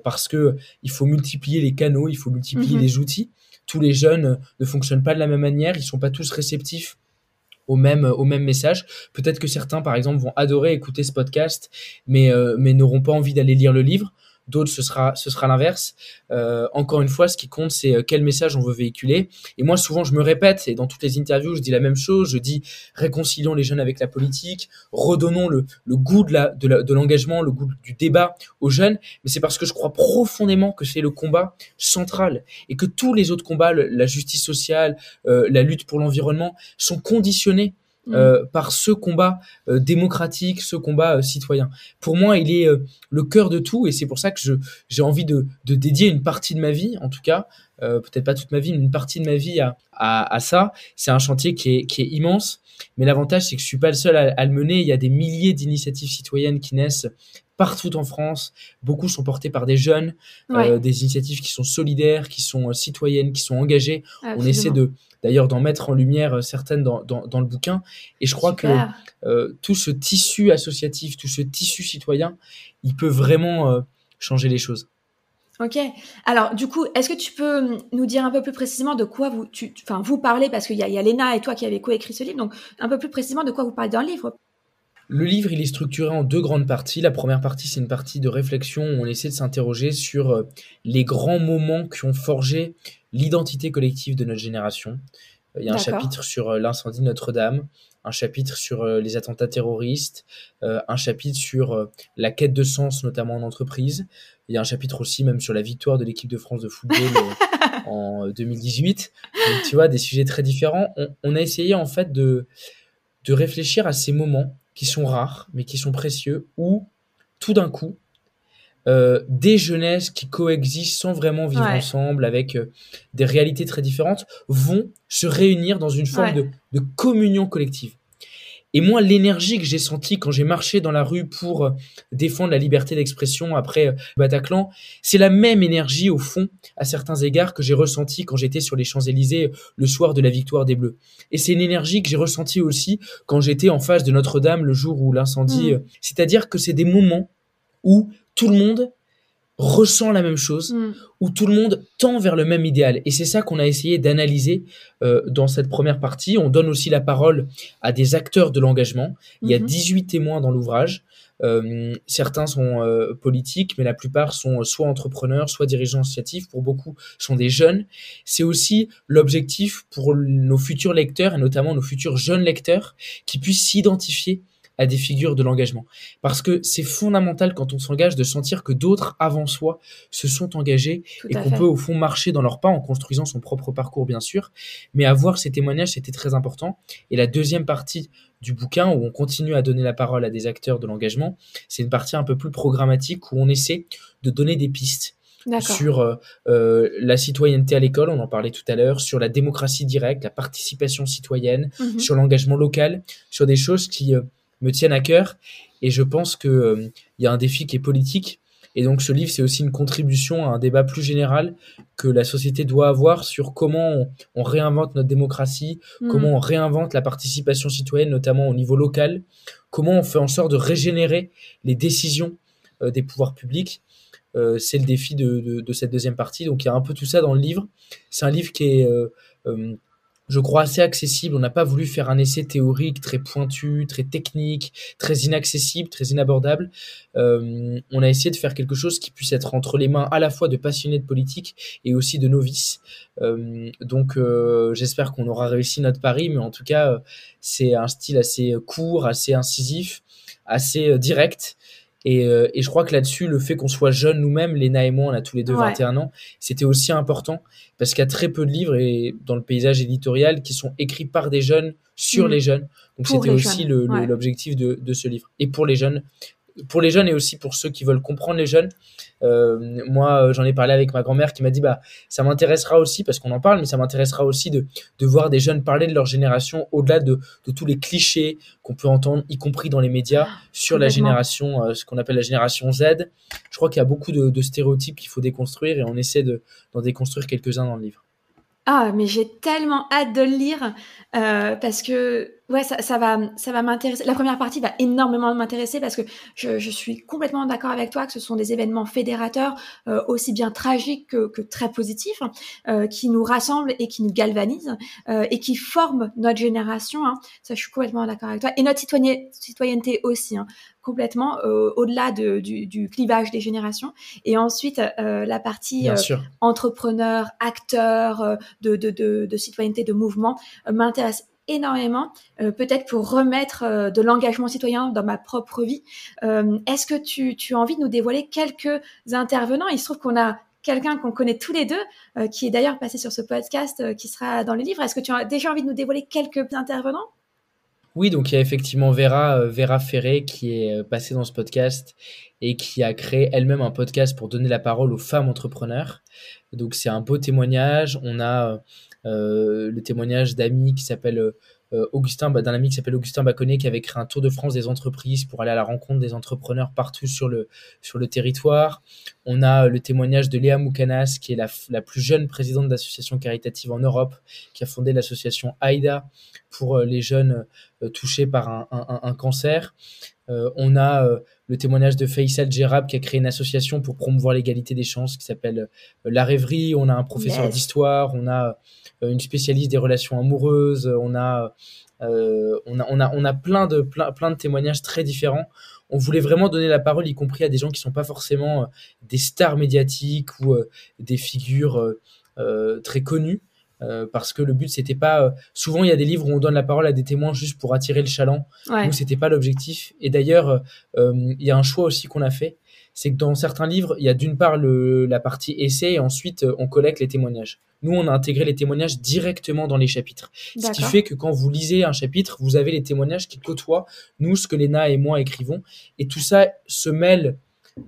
parce que il faut multiplier les canaux, il faut multiplier mm-hmm. les outils. Tous les jeunes ne fonctionnent pas de la même manière, ils sont pas tous réceptifs au même, au même message. Peut-être que certains, par exemple, vont adorer écouter ce podcast, mais, euh, mais n'auront pas envie d'aller lire le livre d'autres ce sera ce sera l'inverse. Euh, encore une fois, ce qui compte c'est euh, quel message on veut véhiculer. Et moi souvent je me répète et dans toutes les interviews je dis la même chose. Je dis réconcilions les jeunes avec la politique, redonnons le, le goût de la de l'engagement, le goût du débat aux jeunes. Mais c'est parce que je crois profondément que c'est le combat central et que tous les autres combats, la justice sociale, euh, la lutte pour l'environnement, sont conditionnés. Euh, par ce combat euh, démocratique, ce combat euh, citoyen. Pour moi, il est le cœur de tout et c'est pour ça que j'ai envie de, de, dédier une partie de ma vie, en tout cas, peut-être pas toute ma vie, mais une partie de ma vie à, à, à ça. C'est un chantier qui est, qui est immense, mais l'avantage, c'est que je suis pas le seul à, à le mener. Il y a des milliers d'initiatives citoyennes qui naissent partout en France. Beaucoup sont portés par des jeunes, des initiatives qui sont solidaires, qui sont citoyennes, qui sont engagées. On essaie de d'ailleurs d'en mettre en lumière euh, certaines dans, dans, le bouquin. Et je crois que euh, tout ce tissu associatif, tout ce tissu citoyen, il peut vraiment euh, changer les choses. Ok. Alors, du coup, est-ce que tu peux hum, nous dire un peu plus précisément de quoi vous, tu, enfin, vous parlez, parce qu'il y, y, a Léna et toi qui avez coécrit ce livre, donc un peu plus précisément de quoi vous parlez dans le livre le livre, il est structuré en deux grandes parties. La première partie, c'est une partie de réflexion où on essaie de s'interroger sur les grands moments qui ont forgé l'identité collective de notre génération. Il y a un chapitre sur euh, l'incendie de Notre-Dame, un chapitre sur euh, les attentats terroristes, euh, un chapitre sur la quête de sens, notamment en entreprise. Il y a un chapitre aussi même sur la victoire de l'équipe de France de football en 2018. Donc, tu vois, des sujets très différents. On, a essayé en fait de, de réfléchir à ces moments qui sont rares, mais qui sont précieux, où tout d'un coup, euh, des jeunesses qui coexistent sans vraiment vivre ensemble avec euh, des réalités très différentes vont se réunir dans une forme de, communion collective. Et moi, l'énergie que j'ai sentie quand j'ai marché dans la rue pour euh, défendre la liberté d'expression après Bataclan, c'est la même énergie au fond, à certains égards, que j'ai ressentie quand j'étais sur les Champs-Élysées le soir de la victoire des Bleus. Et c'est une énergie que j'ai ressentie aussi quand j'étais en face de Notre-Dame le jour où l'incendie... Mm. C'est-à-dire que c'est des moments où tout le monde ressent la même chose, mm. où tout le monde tend vers le même idéal. Et c'est ça qu'on a essayé d'analyser euh, dans cette première partie. On donne aussi la parole à des acteurs de l'engagement. Il y a 18 mm-hmm. témoins dans l'ouvrage. Euh, certains sont euh, politiques, mais la plupart sont soit entrepreneurs, soit dirigeants associatifs. Pour beaucoup, sont des jeunes. C'est aussi l'objectif pour nos futurs lecteurs, et notamment nos futurs jeunes lecteurs, qui puissent s'identifier à des figures de l'engagement. Parce que c'est fondamental quand on s'engage de sentir que d'autres avant soi se sont engagés et qu'on peut au fond marcher dans leurs pas en construisant son propre parcours bien sûr. Mais avoir ces témoignages, c'était très important. Et la deuxième partie du bouquin où on continue à donner la parole à des acteurs de l'engagement, c'est une partie un peu plus programmatique où on essaie de donner des pistes sur euh, euh, la citoyenneté à l'école, on en parlait tout à l'heure, sur la démocratie directe, la participation citoyenne, mhm. sur l'engagement local, sur des choses qui euh, me tiennent à cœur. Et je pense qu'il euh, il y a un défi qui est politique. Et donc ce livre, c'est aussi une contribution à un débat plus général que la société doit avoir sur comment on, réinvente notre démocratie, mm. comment on réinvente la participation citoyenne, notamment au niveau local, comment on fait en sorte de régénérer les décisions euh, des pouvoirs publics. c'est le défi de, de, cette deuxième partie. Donc il y a un peu tout ça dans le livre. C'est un livre qui est je crois, assez accessible. On n'a pas voulu faire un essai théorique très pointu, très technique, très inaccessible, très inabordable. Euh, on a essayé de faire quelque chose qui puisse être entre les mains à la fois de passionnés de politique et aussi de novices. Euh, donc euh, j'espère qu'on aura réussi notre pari, mais en tout cas, c'est un style assez court, assez incisif, assez direct. Et, et, je crois que là-dessus, le fait qu'on soit jeunes nous-mêmes, Léna et moi, on a tous les deux 21 ans, c'était aussi important parce qu'il y a très peu de livres et dans le paysage éditorial qui sont écrits par des jeunes sur mm. les jeunes. Donc c'était aussi l'objectif de, de, ce livre. Et pour les jeunes, pour les jeunes et aussi pour ceux qui veulent comprendre les jeunes. Euh, moi, j'en ai parlé avec ma grand-mère qui m'a dit bah ça m'intéressera aussi parce qu'on en parle, mais ça m'intéressera aussi de, de voir des jeunes parler de leur génération au-delà de, de tous les clichés qu'on peut entendre, y compris dans les médias, ah, sur la génération, euh, ce qu'on appelle la génération Z. Je crois qu'il y a beaucoup de, de stéréotypes qu'il faut déconstruire et on essaie d'en déconstruire quelques-uns dans le livre. Ah, mais j'ai tellement hâte de le lire euh, parce que ouais, ça, ça va, ça va m'intéresser. La première partie va énormément m'intéresser parce que je, je suis complètement d'accord avec toi que ce sont des événements fédérateurs euh, aussi bien tragiques que, que très positifs, euh, qui nous rassemblent et qui nous galvanisent euh, et qui forment notre génération. Hein. Ça, je suis complètement d'accord avec toi et notre citoyenneté aussi. Hein complètement euh, au-delà de, du, du, clivage des générations. Et ensuite, euh, la partie euh, entrepreneur, acteur, de, de, de, de, citoyenneté, de mouvement m'intéresse énormément, peut-être pour remettre de l'engagement citoyen dans ma propre vie. Est-ce que tu, as envie de nous dévoiler quelques intervenants? Il se trouve qu'on a quelqu'un qu'on connaît tous les deux, qui est d'ailleurs passé sur ce podcast, qui sera dans le livre. Est-ce que tu as déjà envie de nous dévoiler quelques intervenants? Oui, donc il y a effectivement Vera, euh, Vera Ferré qui est euh, passée dans ce podcast et qui a créé elle-même un podcast pour donner la parole aux femmes entrepreneurs. Donc c'est un beau témoignage. On a euh, le témoignage d'amis qui s'appelle euh, Augustin, bah, d'un ami qui s'appelle Augustin Baconnet, qui avait créé un tour de France des entreprises pour aller à la rencontre des entrepreneurs partout sur le, sur le territoire. On a euh, le témoignage de Léa Moukanas, qui est la, la plus jeune présidente d'association caritative en Europe, qui a fondé l'association AIDA pour euh, les jeunes touchés par un, un cancer. On a le témoignage de Faisal Gerab qui a créé une association pour promouvoir l'égalité des chances qui s'appelle La Rêverie. On a un professeur d'histoire, on a euh, une spécialiste des relations amoureuses, on a, euh, on a, on a, on a plein de, plein, plein de témoignages très différents. On voulait vraiment donner la parole, y compris à des gens qui sont pas forcément euh, des stars médiatiques ou des figures très connues. Parce que le but c'était pas souvent il y a des livres où on donne la parole à des témoins juste pour attirer le chaland ouais. nous c'était pas l'objectif et d'ailleurs il y a un choix aussi qu'on a fait c'est que dans certains livres il y a d'une part le, la partie essai et ensuite on collecte les témoignages nous, on a intégré les témoignages directement dans les chapitres. Ce qui fait que quand vous lisez un chapitre, vous avez les témoignages qui côtoient nous, ce que Léna et moi écrivons. Et tout ça se mêle,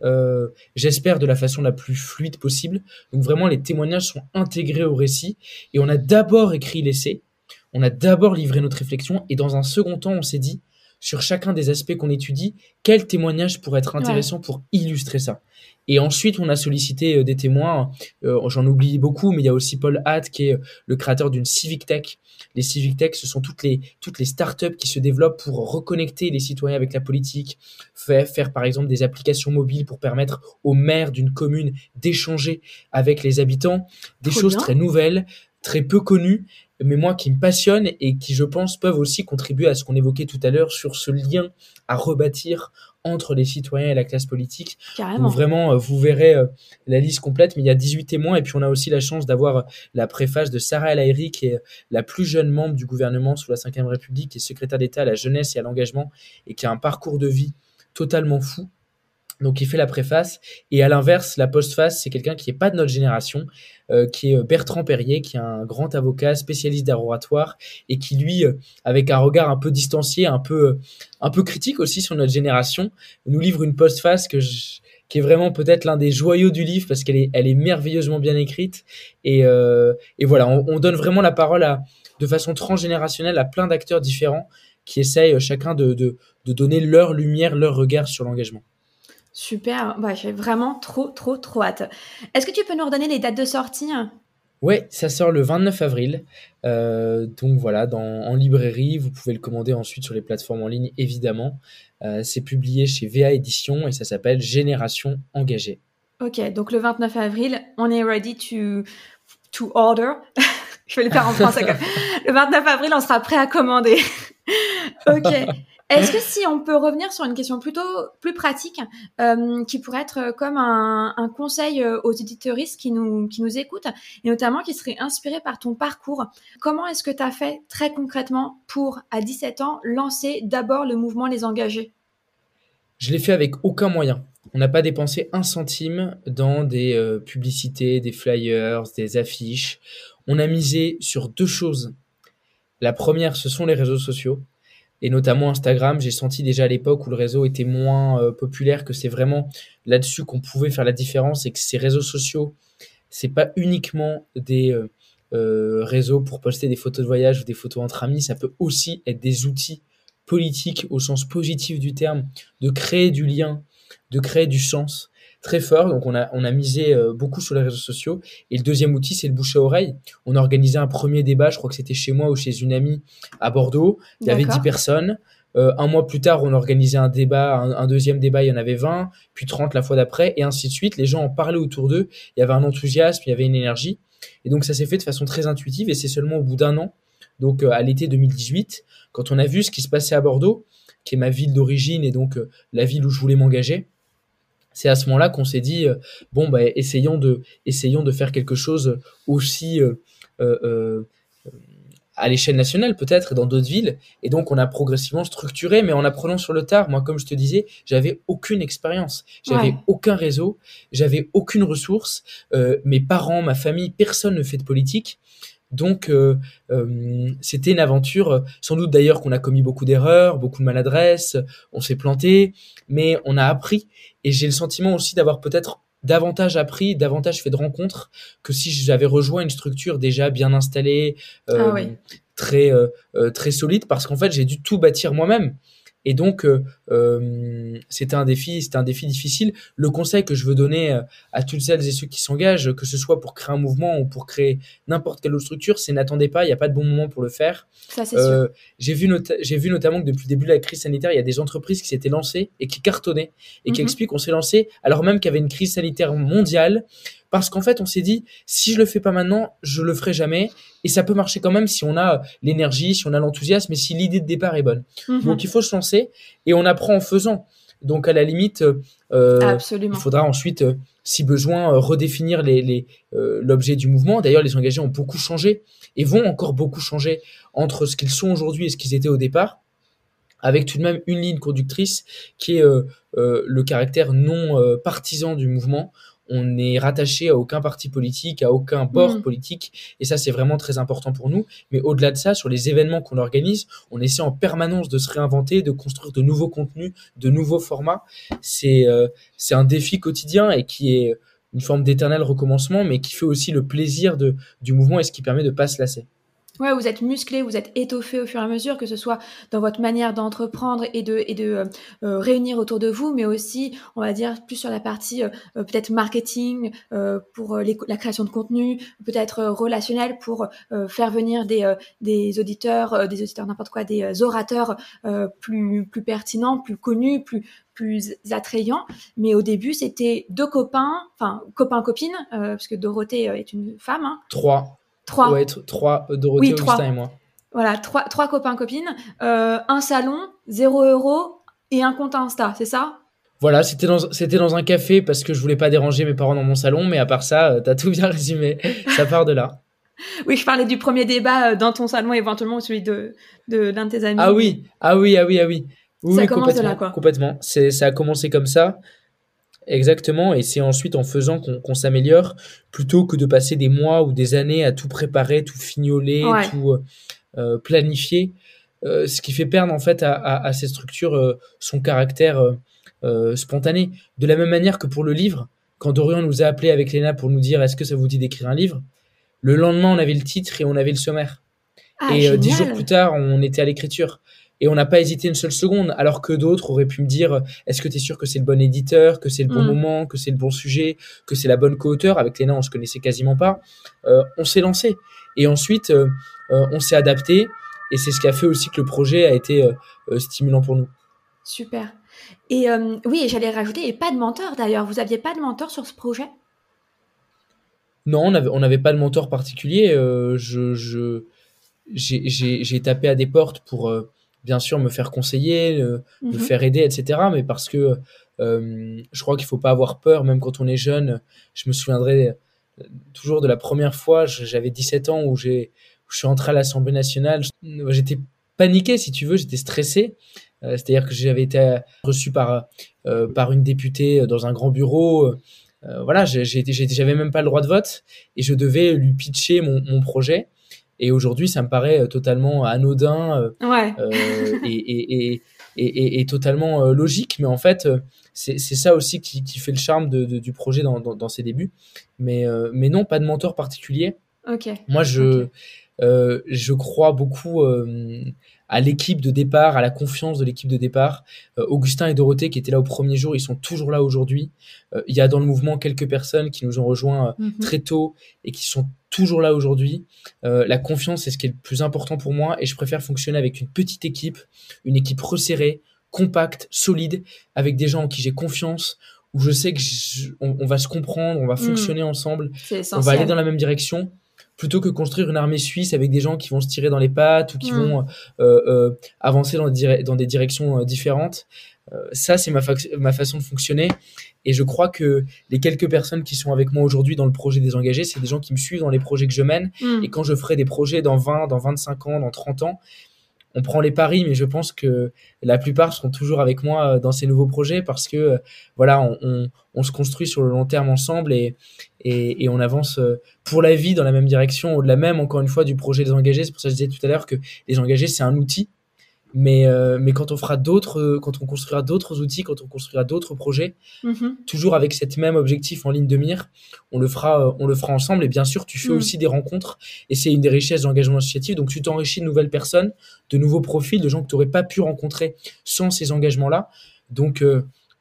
euh, j'espère, de la façon la plus fluide possible. Donc vraiment, les témoignages sont intégrés au récit. Et on a d'abord écrit l'essai. On a d'abord livré notre réflexion. Et dans un second temps, on s'est dit, sur chacun des aspects qu'on étudie, quel témoignage pourrait être intéressant pour illustrer ça. Et ensuite, on a sollicité euh, des témoins. Euh, j'en oublie beaucoup, mais il y a aussi Paul Hatt, qui est euh, le créateur d'une Civic Tech. Les Civic Tech, ce sont toutes les, toutes les startups qui se développent pour reconnecter les citoyens avec la politique, faire, faire par exemple des applications mobiles pour permettre aux maires d'une commune d'échanger avec les habitants. Des choses très nouvelles, très peu connues, mais moi qui me passionnent et qui, je pense, peuvent aussi contribuer à ce qu'on évoquait tout à l'heure sur ce lien à rebâtir entre les citoyens et la classe politique. Carrément. Donc vraiment, euh, vous verrez euh, la liste complète, mais il y a 18 témoins et puis on a aussi la chance d'avoir euh, la préface de Sarah El Haïry, qui est la plus jeune membre du gouvernement sous la Ve République, qui est secrétaire d'État à la jeunesse et à l'engagement et qui a un parcours de vie totalement fou. Donc il fait la préface. Et à l'inverse, la postface, c'est quelqu'un qui n'est pas de notre génération, euh, qui est euh, Bertrand Perrier, qui est un grand avocat spécialiste d'art oratoire et qui lui, euh, avec un regard un peu distancié, un peu, un peu critique aussi sur notre génération, nous livre une postface que qui est vraiment peut-être l'un des joyaux du livre parce qu'elle est, elle est merveilleusement bien écrite. Et, et voilà, on, on, donne vraiment la parole à, de façon transgénérationnelle à plein d'acteurs différents qui essayent chacun de, de, de donner leur lumière, leur regard sur l'engagement. Super, j'ai vraiment trop, trop, trop hâte. Est-ce que tu peux nous redonner les dates de sortie? Ouais, ça sort le 29 avril. Euh, donc voilà, dans, en librairie, vous pouvez le commander ensuite sur les plateformes en ligne, évidemment. Euh, c'est publié chez VA Édition et ça s'appelle Génération engagée. Ok, donc le 29 avril, on est ready to, to order. Je vais le faire en français. le 29 avril, on sera prêt à commander. ok. Est-ce que si on peut revenir sur une question plutôt plus pratique, euh, qui pourrait être comme un, conseil euh, aux éditeuristes qui nous, qui nous écoutent, et notamment qui serait inspiré par ton parcours, comment est-ce que tu as fait très concrètement pour, à 17 ans, lancer d'abord le mouvement Les Engagés? Je l'ai fait avec aucun moyen. On n'a pas dépensé un centime dans des euh, publicités, des flyers, des affiches. On a misé sur deux choses. La première, ce sont les réseaux sociaux et notamment Instagram. J'ai senti déjà à l'époque où le réseau était moins euh, populaire que c'est vraiment là-dessus qu'on pouvait faire la différence et que ces réseaux sociaux, c'est pas uniquement des euh, euh, réseaux pour poster des photos de voyage ou des photos entre amis, ça peut aussi être des outils politiques au sens positif du terme, de créer du lien, de créer du sens très fort. Donc on a, on a misé euh, beaucoup sur les réseaux sociaux. Et le deuxième outil, c'est le bouche à oreille. On a organisé un premier débat, je crois que c'était chez moi ou chez une amie à Bordeaux. Il y avait 10 personnes. Euh, un mois plus tard, on a organisé un débat, un, deuxième débat, il y en avait 20, puis 30 la fois d'après, et ainsi de suite. Les gens en parlaient autour d'eux. Il y avait un enthousiasme, il y avait une énergie. Et donc ça s'est fait de façon très intuitive, et c'est seulement au bout d'un an, donc euh, à l'été 2018, quand on a vu ce qui se passait à Bordeaux, qui est ma ville d'origine et donc la ville où je voulais m'engager, c'est à ce moment-là qu'on s'est dit euh, bon bah essayons de essayons de faire quelque chose aussi euh, euh, à l'échelle nationale peut-être et dans d'autres villes. Et donc on a progressivement structuré mais en apprenant sur le tard. Moi comme je te disais j'avais aucune expérience. J'avais aucun réseau. J'avais aucune ressource. Mes parents ma famille personne ne fait de politique donc, euh, euh, c'était une aventure, sans doute d'ailleurs qu'on a commis beaucoup d'erreurs, beaucoup de maladresses, on s'est planté, mais on a appris. Et j'ai le sentiment aussi d'avoir peut-être davantage appris, davantage fait de rencontres que si j'avais rejoint une structure déjà bien installée, euh, ah très très solide, parce qu'en fait j'ai dû tout bâtir moi-même. Et donc, euh, euh, c'était un défi, c'était un défi difficile. Le conseil que je veux donner euh, à toutes celles et ceux qui s'engagent, que ce soit pour créer un mouvement ou pour créer n'importe quelle autre structure, c'est n'attendez pas, il n'y a pas de bon moment pour le faire. Ça, c'est sûr. J'ai vu, j'ai vu notamment que depuis le début de la crise sanitaire, il y a des entreprises qui s'étaient lancées et qui cartonnaient et qui mhm. expliquent qu'on s'est lancé alors même qu'il y avait une crise sanitaire mondiale parce qu'en fait, on s'est dit, si je le fais pas maintenant, je le ferai jamais. Et ça peut marcher quand même si on a l'énergie, si on a l'enthousiasme et si l'idée de départ est bonne. Mhm. Donc, il faut se lancer et on apprend en faisant. Donc, à la limite, euh, il faudra ensuite, euh, si besoin, euh, redéfinir l'objet les, l'objet du mouvement. D'ailleurs, les engagés ont beaucoup changé et vont encore beaucoup changer entre ce qu'ils sont aujourd'hui et ce qu'ils étaient au départ avec tout de même une ligne conductrice qui est le caractère non partisan du mouvement on n'est rattaché à aucun parti politique, à aucun bord mm. politique, et ça c'est vraiment très important pour nous. Mais au-delà de ça, sur les événements qu'on organise, on essaie en permanence de se réinventer, de construire de nouveaux contenus, de nouveaux formats. C'est euh, c'est un défi quotidien et qui est une forme d'éternel recommencement, mais qui fait aussi le plaisir de, du mouvement et ce qui permet de pas se lasser. Ouais, vous êtes musclé, vous êtes étoffé au fur et à mesure, que ce soit dans votre manière d'entreprendre et de, et de euh, euh, réunir autour de vous, mais aussi, on va dire, plus sur la partie euh, peut-être marketing pour la création de contenu, peut-être relationnel pour faire venir des, des auditeurs, des auditeurs n'importe quoi, des orateurs plus, plus pertinents, plus connus, plus, plus attrayants. Mais au début, c'était deux copains, enfin copains-copines, parce que Dorothée est une femme. Hein. Trois. Trois. Ouais, trois, euh, Dorothée, Augustin et moi. Voilà, trois, trois copains, copines, euh, un salon, zéro euro et un compte Insta, c'est ça? Voilà, c'était dans, c'était dans un café parce que je voulais pas déranger mes parents dans mon salon, mais à part ça, euh, t'as tout bien résumé. ça part de là. Oui, je parlais du premier débat dans ton salon, éventuellement celui de, de d'un de tes amis. Ah oui, ah oui, ah oui, ah oui. oui ça commence de là, quoi. Complètement. C'est, ça a commencé comme ça. Exactement, et c'est ensuite en faisant qu'on s'améliore, plutôt que de passer des mois ou des années à tout préparer, tout fignoler, tout euh, planifier, euh, ce qui fait perdre en fait à, à, ces structures euh, son caractère spontané. De la même manière que pour le livre, quand Dorian nous a appelé avec Léna pour nous dire est-ce que ça vous dit d'écrire un livre, le lendemain on avait le titre et on avait le sommaire. Ah, et dix jours plus tard, on était à l'écriture et on n'a pas hésité une seule seconde, alors que d'autres auraient pu me dire est-ce que tu es sûr que c'est le bon éditeur, que c'est le bon mm. moment, que c'est le bon sujet, que c'est la bonne co-auteur Avec Léna, on se connaissait quasiment pas. Euh, on s'est lancé. Et ensuite, euh, euh, on s'est adapté. Et c'est ce qui a fait aussi que le projet a été stimulant pour nous. Super. Et oui, j'allais rajouter, et pas de mentor d'ailleurs. Vous aviez pas de mentor sur ce projet? Non, on n'avait pas de mentor particulier. je, je j'ai tapé à des portes pour bien sûr me faire conseiller, me mhm. faire aider, etc. Mais parce que je crois qu'il faut pas avoir peur, même quand on est jeune. Je me souviendrai toujours de la première fois, j'avais 17 ans où j'ai je suis entré à l'Assemblée nationale. J'étais paniqué, si tu veux, j'étais stressé. Euh, c'est-à-dire que j'avais été reçu par, euh, par une députée dans un grand bureau. Euh, voilà, j'avais même pas le droit de vote et je devais lui pitcher mon, mon projet. Et aujourd'hui, ça me paraît totalement anodin ouais. et, et, et, et, totalement logique. Mais en fait, c'est ça aussi qui, qui, fait le charme de, du projet dans, dans, ses débuts. Mais, mais non, pas de mentor particulier. Moi, je, euh, je crois beaucoup euh, à l'équipe de départ, à la confiance de l'équipe de départ. Euh, Augustin et Dorothée qui étaient là au premier jour, ils sont toujours là aujourd'hui. il y a dans le mouvement quelques personnes qui nous ont rejoints mhm. très tôt et qui sont toujours là aujourd'hui. la confiance, c'est ce qui est le plus important pour moi et je préfère fonctionner avec une petite équipe, une équipe resserrée, compacte, solide, avec des gens en qui j'ai confiance, où je sais que on, va se comprendre, on va mhm. fonctionner ensemble, on va aller dans la même direction plutôt que construire une armée suisse avec des gens qui vont se tirer dans les pattes ou qui mm. vont euh, euh, avancer dans des, dans des directions euh, différentes. ça, c'est ma, ma façon de fonctionner. Et je crois que les quelques personnes qui sont avec moi aujourd'hui dans le projet des engagés, c'est des gens qui me suivent dans les projets que je mène. Mm. Et quand je ferai des projets dans 20, dans 25 ans, dans 30 ans, on prend les paris, mais je pense que la plupart seront toujours avec moi dans ces nouveaux projets parce que voilà, on, on, se construit sur le long terme ensemble et, et, et, on avance euh, pour la vie dans la même direction, au-delà même, encore une fois, du projet des engagés. C'est pour ça que je disais tout à l'heure que les engagés, c'est un outil. Mais, euh, mais quand on fera d'autres, euh, quand on construira d'autres outils, quand on construira d'autres projets, mm-hmm. toujours avec cette même objectif en ligne de mire, on le fera, on le fera ensemble. Et bien sûr, tu fais mm. aussi des rencontres, et c'est une des richesses d'engagement associatif. Donc, tu t'enrichis de nouvelles personnes, de nouveaux profils, de gens que tu n'aurais pas pu rencontrer sans ces engagements-là. Donc,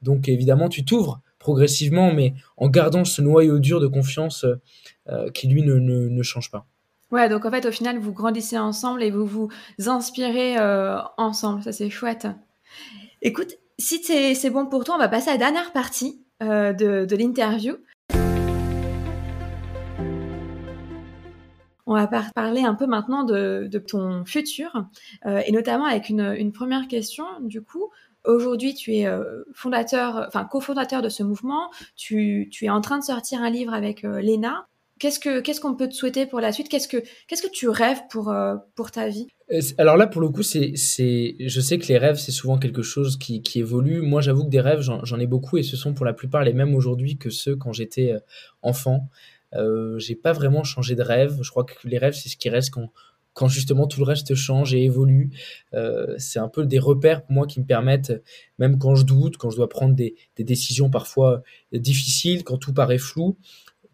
donc évidemment, tu t'ouvres progressivement, mais en gardant ce noyau dur de confiance euh, qui, lui, ne, change pas. Ouais, donc en fait, au final, vous grandissez ensemble et vous vous inspirez euh, ensemble. Ça, c'est chouette. Écoute, si c'est bon pour toi, on va passer à la dernière partie euh, de, l'interview. On va parler un peu maintenant de, ton futur, et notamment avec une, une, première question. Du coup, Aujourd'hui, tu es euh, fondateur, enfin cofondateur de ce mouvement. Tu, es en train de sortir un livre avec euh, Léna. Qu'est-ce que qu'est-ce qu'on peut te souhaiter pour la suite? Qu'est-ce que qu'est-ce que tu rêves pour euh, pour ta vie? Alors là, pour le coup, c'est c'est je sais que les rêves c'est souvent quelque chose qui, qui évolue. Moi, j'avoue que des rêves, j'en ai beaucoup et ce sont pour la plupart les mêmes aujourd'hui que ceux quand j'étais enfant. Euh, j'ai pas vraiment changé de rêve. Je crois que les rêves, c'est ce qui reste quand quand justement tout le reste change et évolue. Euh, c'est un peu des repères pour moi qui me permettent, même quand je doute, quand je dois prendre des, décisions parfois difficiles, quand tout paraît flou,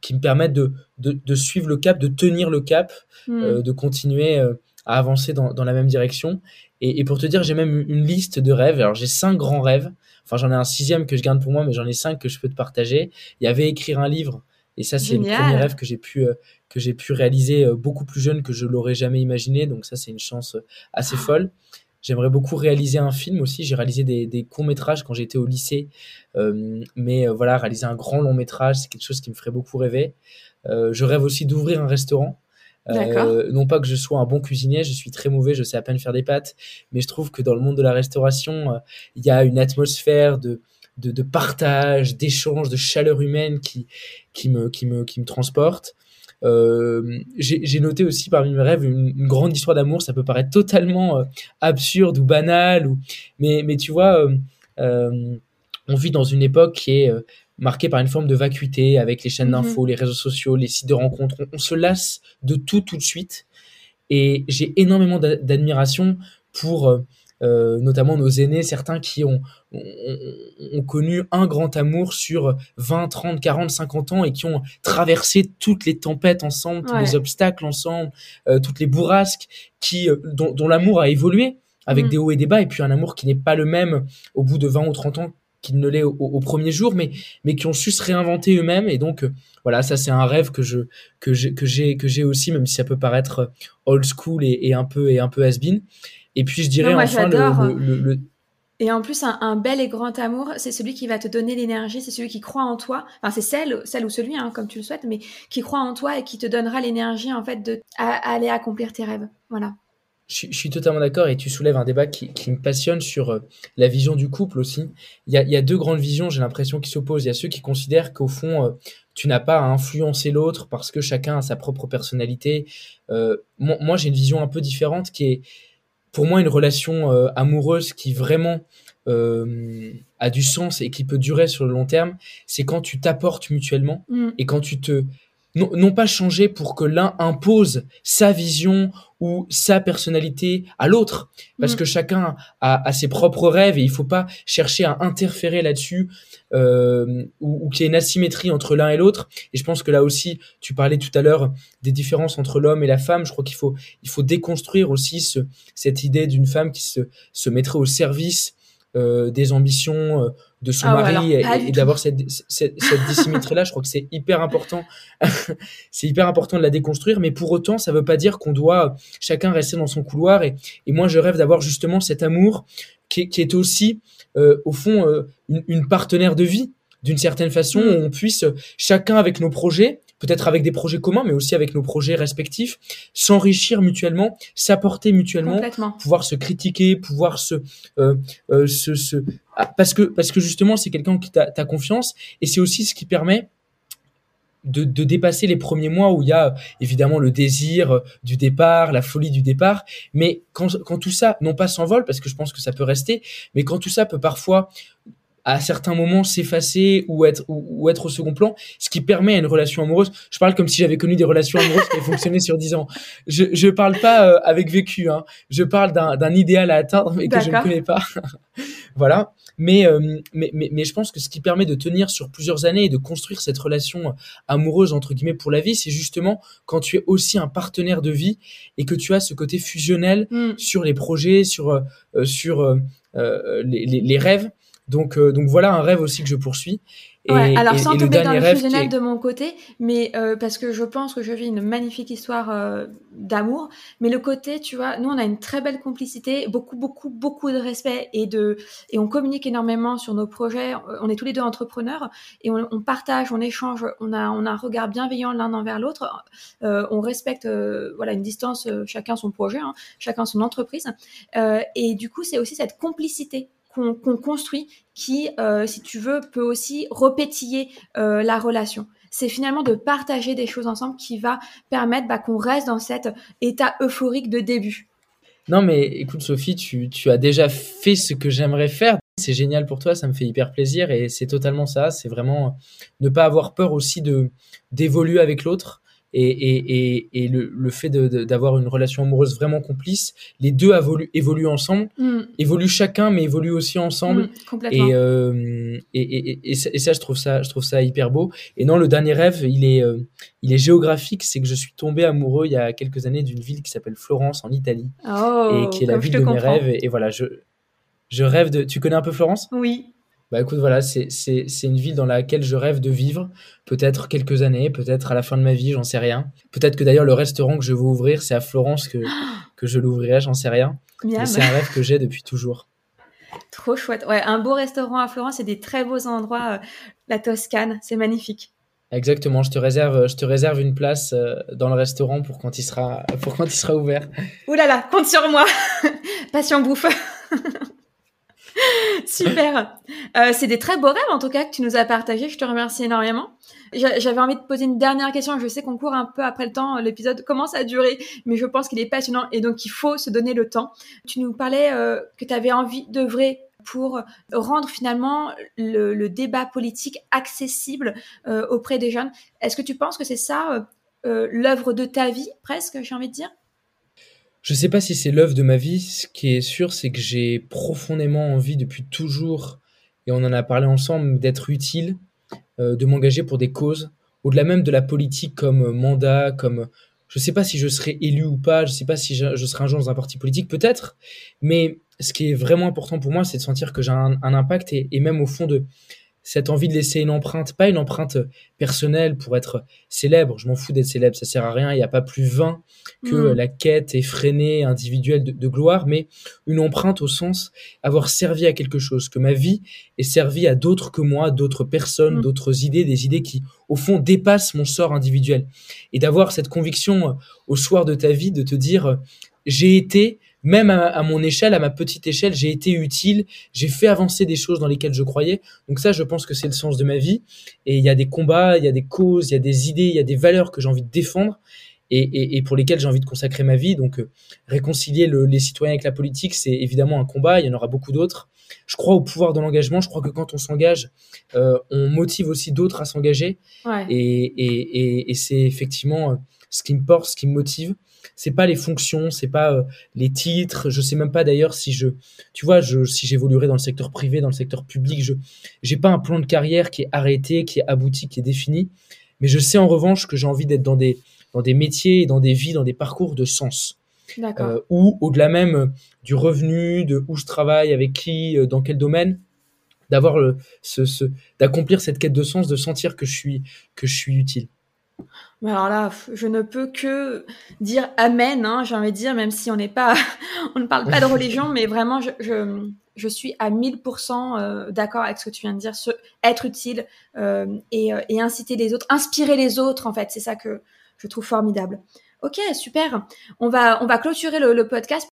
qui me permettent de, de, suivre le cap, de tenir le cap, hmm. euh, de continuer euh, à avancer dans, dans, la même direction. Et, et pour te dire, j'ai même une liste de rêves. Alors j'ai cinq grands rêves. Enfin, j'en ai un sixième que je garde pour moi, mais j'en ai cinq que je peux te partager. Il y avait écrire un livre. Et ça, c'est le premier rêve que j'ai pu, que j'ai pu réaliser euh, beaucoup plus jeune que je l'aurais jamais imaginé. Donc ça, c'est une chance euh, assez folle. J'aimerais beaucoup réaliser un film aussi. J'ai réalisé des, courts-métrages quand j'étais au lycée. Euh, mais voilà, réaliser un grand long-métrage, c'est quelque chose qui me ferait beaucoup rêver. je rêve aussi d'ouvrir un restaurant. non pas que je sois un bon cuisinier, je suis très mauvais, je sais à peine faire des pâtes, mais je trouve que dans le monde de la restauration, il y a une atmosphère de, de, de partage, d'échange, de chaleur humaine qui, qui, me, qui, me, qui me transporte. Euh, j'ai noté aussi parmi mes rêves une, grande histoire d'amour. Ça peut paraître totalement euh, absurde ou banal, ou... mais, mais tu vois, euh, on vit dans une époque qui est marquée par une forme de vacuité avec les chaînes mhm. d'infos, les réseaux sociaux, les sites de rencontres. On, se lasse de tout tout de suite. Et j'ai énormément d'admiration pour euh, notamment nos aînés, certains qui ont, ont, connu un grand amour sur 20, 30, 40, 50 ans et qui ont traversé toutes les tempêtes ensemble, tous les obstacles ensemble, euh, toutes les bourrasques, qui, euh, dont, l'amour a évolué avec mm. des hauts et des bas, et puis un amour qui n'est pas le même au bout de 20 ou 30 ans qu'il ne l'est au, premier jour, mais, mais qui ont su se réinventer eux-mêmes. Et donc, voilà, ça c'est un rêve que je que j'ai que j'ai que j'ai aussi, même si ça peut paraître old school et, et un peu et un peu has-been. Et puis je dirais enfin le, le, Et en plus, un, bel et grand amour, c'est celui qui va te donner l'énergie, c'est celui qui croit en toi. Enfin, c'est celle, celle ou celui, hein, comme tu le souhaites, mais qui croit en toi et qui te donnera l'énergie, en fait, de aller accomplir tes rêves. Voilà. Je, suis totalement d'accord et tu soulèves un débat qui, me passionne sur euh, la vision du couple aussi. Il y a, deux grandes visions, j'ai l'impression, qui s'opposent. Il y a ceux qui considèrent qu'au fond, euh, tu n'as pas à influencer l'autre parce que chacun a sa propre personnalité. Euh, moi, j'ai une vision un peu différente qui est, pour moi, une relation amoureuse qui vraiment a du sens et qui peut durer sur le long terme. C'est quand tu t'apportes mutuellement mm. et quand tu te non, pas changer pour que l'un impose sa vision ou sa personnalité à l'autre, parce mm. que chacun a, ses propres rêves et il faut pas chercher à interférer là-dessus euh, ou, qu'il y ait une asymétrie entre l'un et l'autre. Et je pense que là aussi, tu parlais tout à l'heure des différences entre l'homme et la femme. Je crois qu'il faut il faut déconstruire aussi ce, cette idée d'une femme qui se, se mettrait au service euh, des ambitions euh, de son ah mari et, d'avoir cette, cette, dissymétrie-là. je crois que c'est hyper important. c'est hyper important de la déconstruire, mais pour autant, ça ne veut pas dire qu'on doit chacun rester dans son couloir. Et, et moi, je rêve d'avoir justement cet amour qui, qui est aussi, euh, au fond, euh, une, une, partenaire de vie, d'une certaine façon, mm. on puisse, chacun avec nos projets, peut-être avec des projets communs, mais aussi avec nos projets respectifs, s'enrichir mutuellement, s'apporter mutuellement, pouvoir se critiquer, pouvoir se, euh, euh, se, se... Ah, parce que parce que justement c'est quelqu'un qui t'a confiance et c'est aussi ce qui permet de, de, dépasser les premiers mois où il y a évidemment le désir du départ, la folie du départ, mais quand, quand tout ça, non pas s'envole, parce que je pense que ça peut rester, mais quand tout ça peut parfois à certains moments s'effacer ou être ou, être au second plan, ce qui permet à une relation amoureuse. Je parle comme si j'avais connu des relations amoureuses qui fonctionné sur dix ans. Je je parle pas euh, avec vécu, hein. Je parle d'un d'un idéal à atteindre mais que je ne connais pas. voilà. Mais, euh, mais, mais mais je pense que ce qui permet de tenir sur plusieurs années et de construire cette relation amoureuse entre guillemets pour la vie, c'est justement quand tu es aussi un partenaire de vie et que tu as ce côté fusionnel mm. sur les projets, sur euh, sur les, les, les rêves donc, euh, donc voilà un rêve aussi que je poursuis. Et, ouais, alors sans tomber dans le fusionnel de mon côté, mais euh, parce que je pense que je vis une magnifique histoire euh, d'amour, mais le côté, tu vois, nous on a une très belle complicité, beaucoup, beaucoup, beaucoup de respect et de et on communique énormément sur nos projets. On est tous les deux entrepreneurs et on, on partage, on échange, on a on a un regard bienveillant l'un envers l'autre. Euh, on respecte voilà une distance, chacun son projet, hein, chacun son entreprise, et du coup c'est aussi cette complicité qu'on construit qui, euh, si tu veux, peut aussi repétiller euh, la relation. C'est finalement de partager des choses ensemble qui va permettre bah, qu'on reste dans cet état euphorique de début. Non, mais écoute, Sophie, tu, tu as déjà fait ce que j'aimerais faire. C'est génial pour toi, ça me fait hyper plaisir et c'est totalement ça. C'est vraiment ne pas avoir peur aussi de d'évoluer avec l'autre et, et, et, le, le fait d'avoir une relation amoureuse vraiment complice, les deux évoluent, évoluent ensemble, mm. évoluent chacun, mais évoluent aussi ensemble. Mm, complètement. Euh, et, et, ça, je trouve ça, je trouve ça hyper beau. Et non, le dernier rêve, il est, euh, il est géographique. C'est que je suis tombé amoureux il y a quelques années d'une ville qui s'appelle Florence en Italie, oh, et qui est la ville de mes rêves. Et, voilà, je, je rêve de. Tu connais un peu Florence? Oui. Bah écoute, voilà, c'est une ville dans laquelle je rêve de vivre, peut-être quelques années, peut-être à la fin de ma vie, j'en sais rien. Peut-être que d'ailleurs le restaurant que je veux ouvrir, c'est à Florence que, que je l'ouvrirai, j'en sais rien. C'est un rêve que j'ai depuis toujours. Trop chouette. Ouais, un beau restaurant à Florence et des très beaux endroits. Euh, la Toscane, c'est magnifique. Exactement, je te réserve, je te réserve une place euh, dans le restaurant pour quand il sera, pour quand il sera ouvert. Ouh là là, compte sur moi. Passion bouffe. Super. Euh, c'est des très beaux rêves en tout cas que tu nous as partagés. Je te remercie énormément. J'avais envie de poser une dernière question. Je sais qu'on court un peu après le temps. L'épisode commence à durer, mais je pense qu'il est passionnant et donc il faut se donner le temps. Tu nous parlais euh, que tu avais envie d'œuvrer pour rendre finalement le, débat politique accessible euh, auprès des jeunes. Est-ce que tu penses que c'est ça l'œuvre de ta vie, presque, j'ai envie de dire? Je sais pas si c'est l'œuvre de ma vie. Ce qui est sûr, c'est que j'ai profondément envie depuis toujours, et on en a parlé ensemble, d'être utile, euh, de m'engager pour des causes, au-delà même de la politique comme mandat, comme je sais pas si je serai élu ou pas, je sais pas si je, serai un jour dans un parti politique, peut-être, mais ce qui est vraiment important pour moi, c'est de sentir que j'ai un, impact et, et, même au fond de cette envie de laisser une empreinte, pas une empreinte personnelle pour être célèbre, je m'en fous d'être célèbre, ça sert à rien, il n'y a pas plus vain que Mm. la quête effrénée, individuelle de, de gloire, mais une empreinte au sens avoir servi à quelque chose, que ma vie ait servi à d'autres que moi, d'autres personnes, Mm. d'autres idées, des idées qui, au fond, dépassent mon sort individuel. Et d'avoir cette conviction euh, au soir de ta vie, de te dire, euh, j'ai été, même à, à mon échelle, à ma petite échelle, j'ai été utile, j'ai fait avancer des choses dans lesquelles je croyais. Donc ça, je pense que c'est le sens de ma vie. Et il y a des combats, il y a des causes, il y a des idées, il y a des valeurs que j'ai envie de défendre et, et, et pour lesquelles j'ai envie de consacrer ma vie. Donc euh, réconcilier le- les citoyens avec la politique, c'est évidemment un combat, il y en aura beaucoup d'autres. Je crois au pouvoir de l'engagement, je crois que quand on s'engage, euh, on motive aussi d'autres à s'engager. Ouais. Et, et, et, et c'est effectivement euh, ce qui me porte, ce qui me motive. C'est pas les fonctions, c'est pas euh, les titres. Je sais même pas d'ailleurs si je, tu vois, je, si j'évoluerai dans le secteur privé, dans le secteur public. Je, j'ai pas un plan de carrière qui est arrêté, qui est abouti, qui est défini. Mais je sais en revanche que j'ai envie d'être dans des, dans des métiers, dans des vies, dans des parcours de sens. D'accord. Euh, ou au-delà même euh, du revenu, de où je travaille, avec qui, euh, dans quel domaine, d'avoir le, ce, ce, d'accomplir cette quête de sens, de sentir que je suis, que je suis utile. Alors là, je ne peux que dire amen, hein, j'ai envie de dire, même si on n'est pas, on ne parle pas de religion, mais vraiment, je, suis à 1000% euh, d'accord avec ce que tu viens de dire, être utile euh, et, euh, et inciter les autres, inspirer les autres, en fait, c'est ça que je trouve formidable. Ok, super. On va, on va clôturer le, le podcast.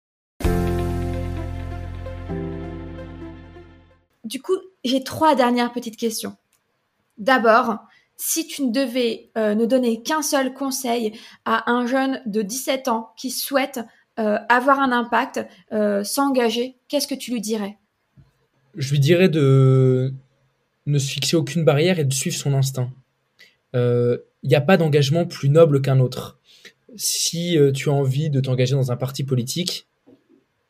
Du coup, j'ai trois dernières petites questions. D'abord, si tu ne devais euh, ne donner qu'un seul conseil à un jeune de 17 ans qui souhaite euh, avoir un impact, euh, s'engager, qu'est-ce que tu lui dirais? Je lui dirais de ne se fixer aucune barrière et de suivre son instinct. Il n'y a pas d'engagement plus noble qu'un autre. Si tu as envie de t'engager dans un parti politique,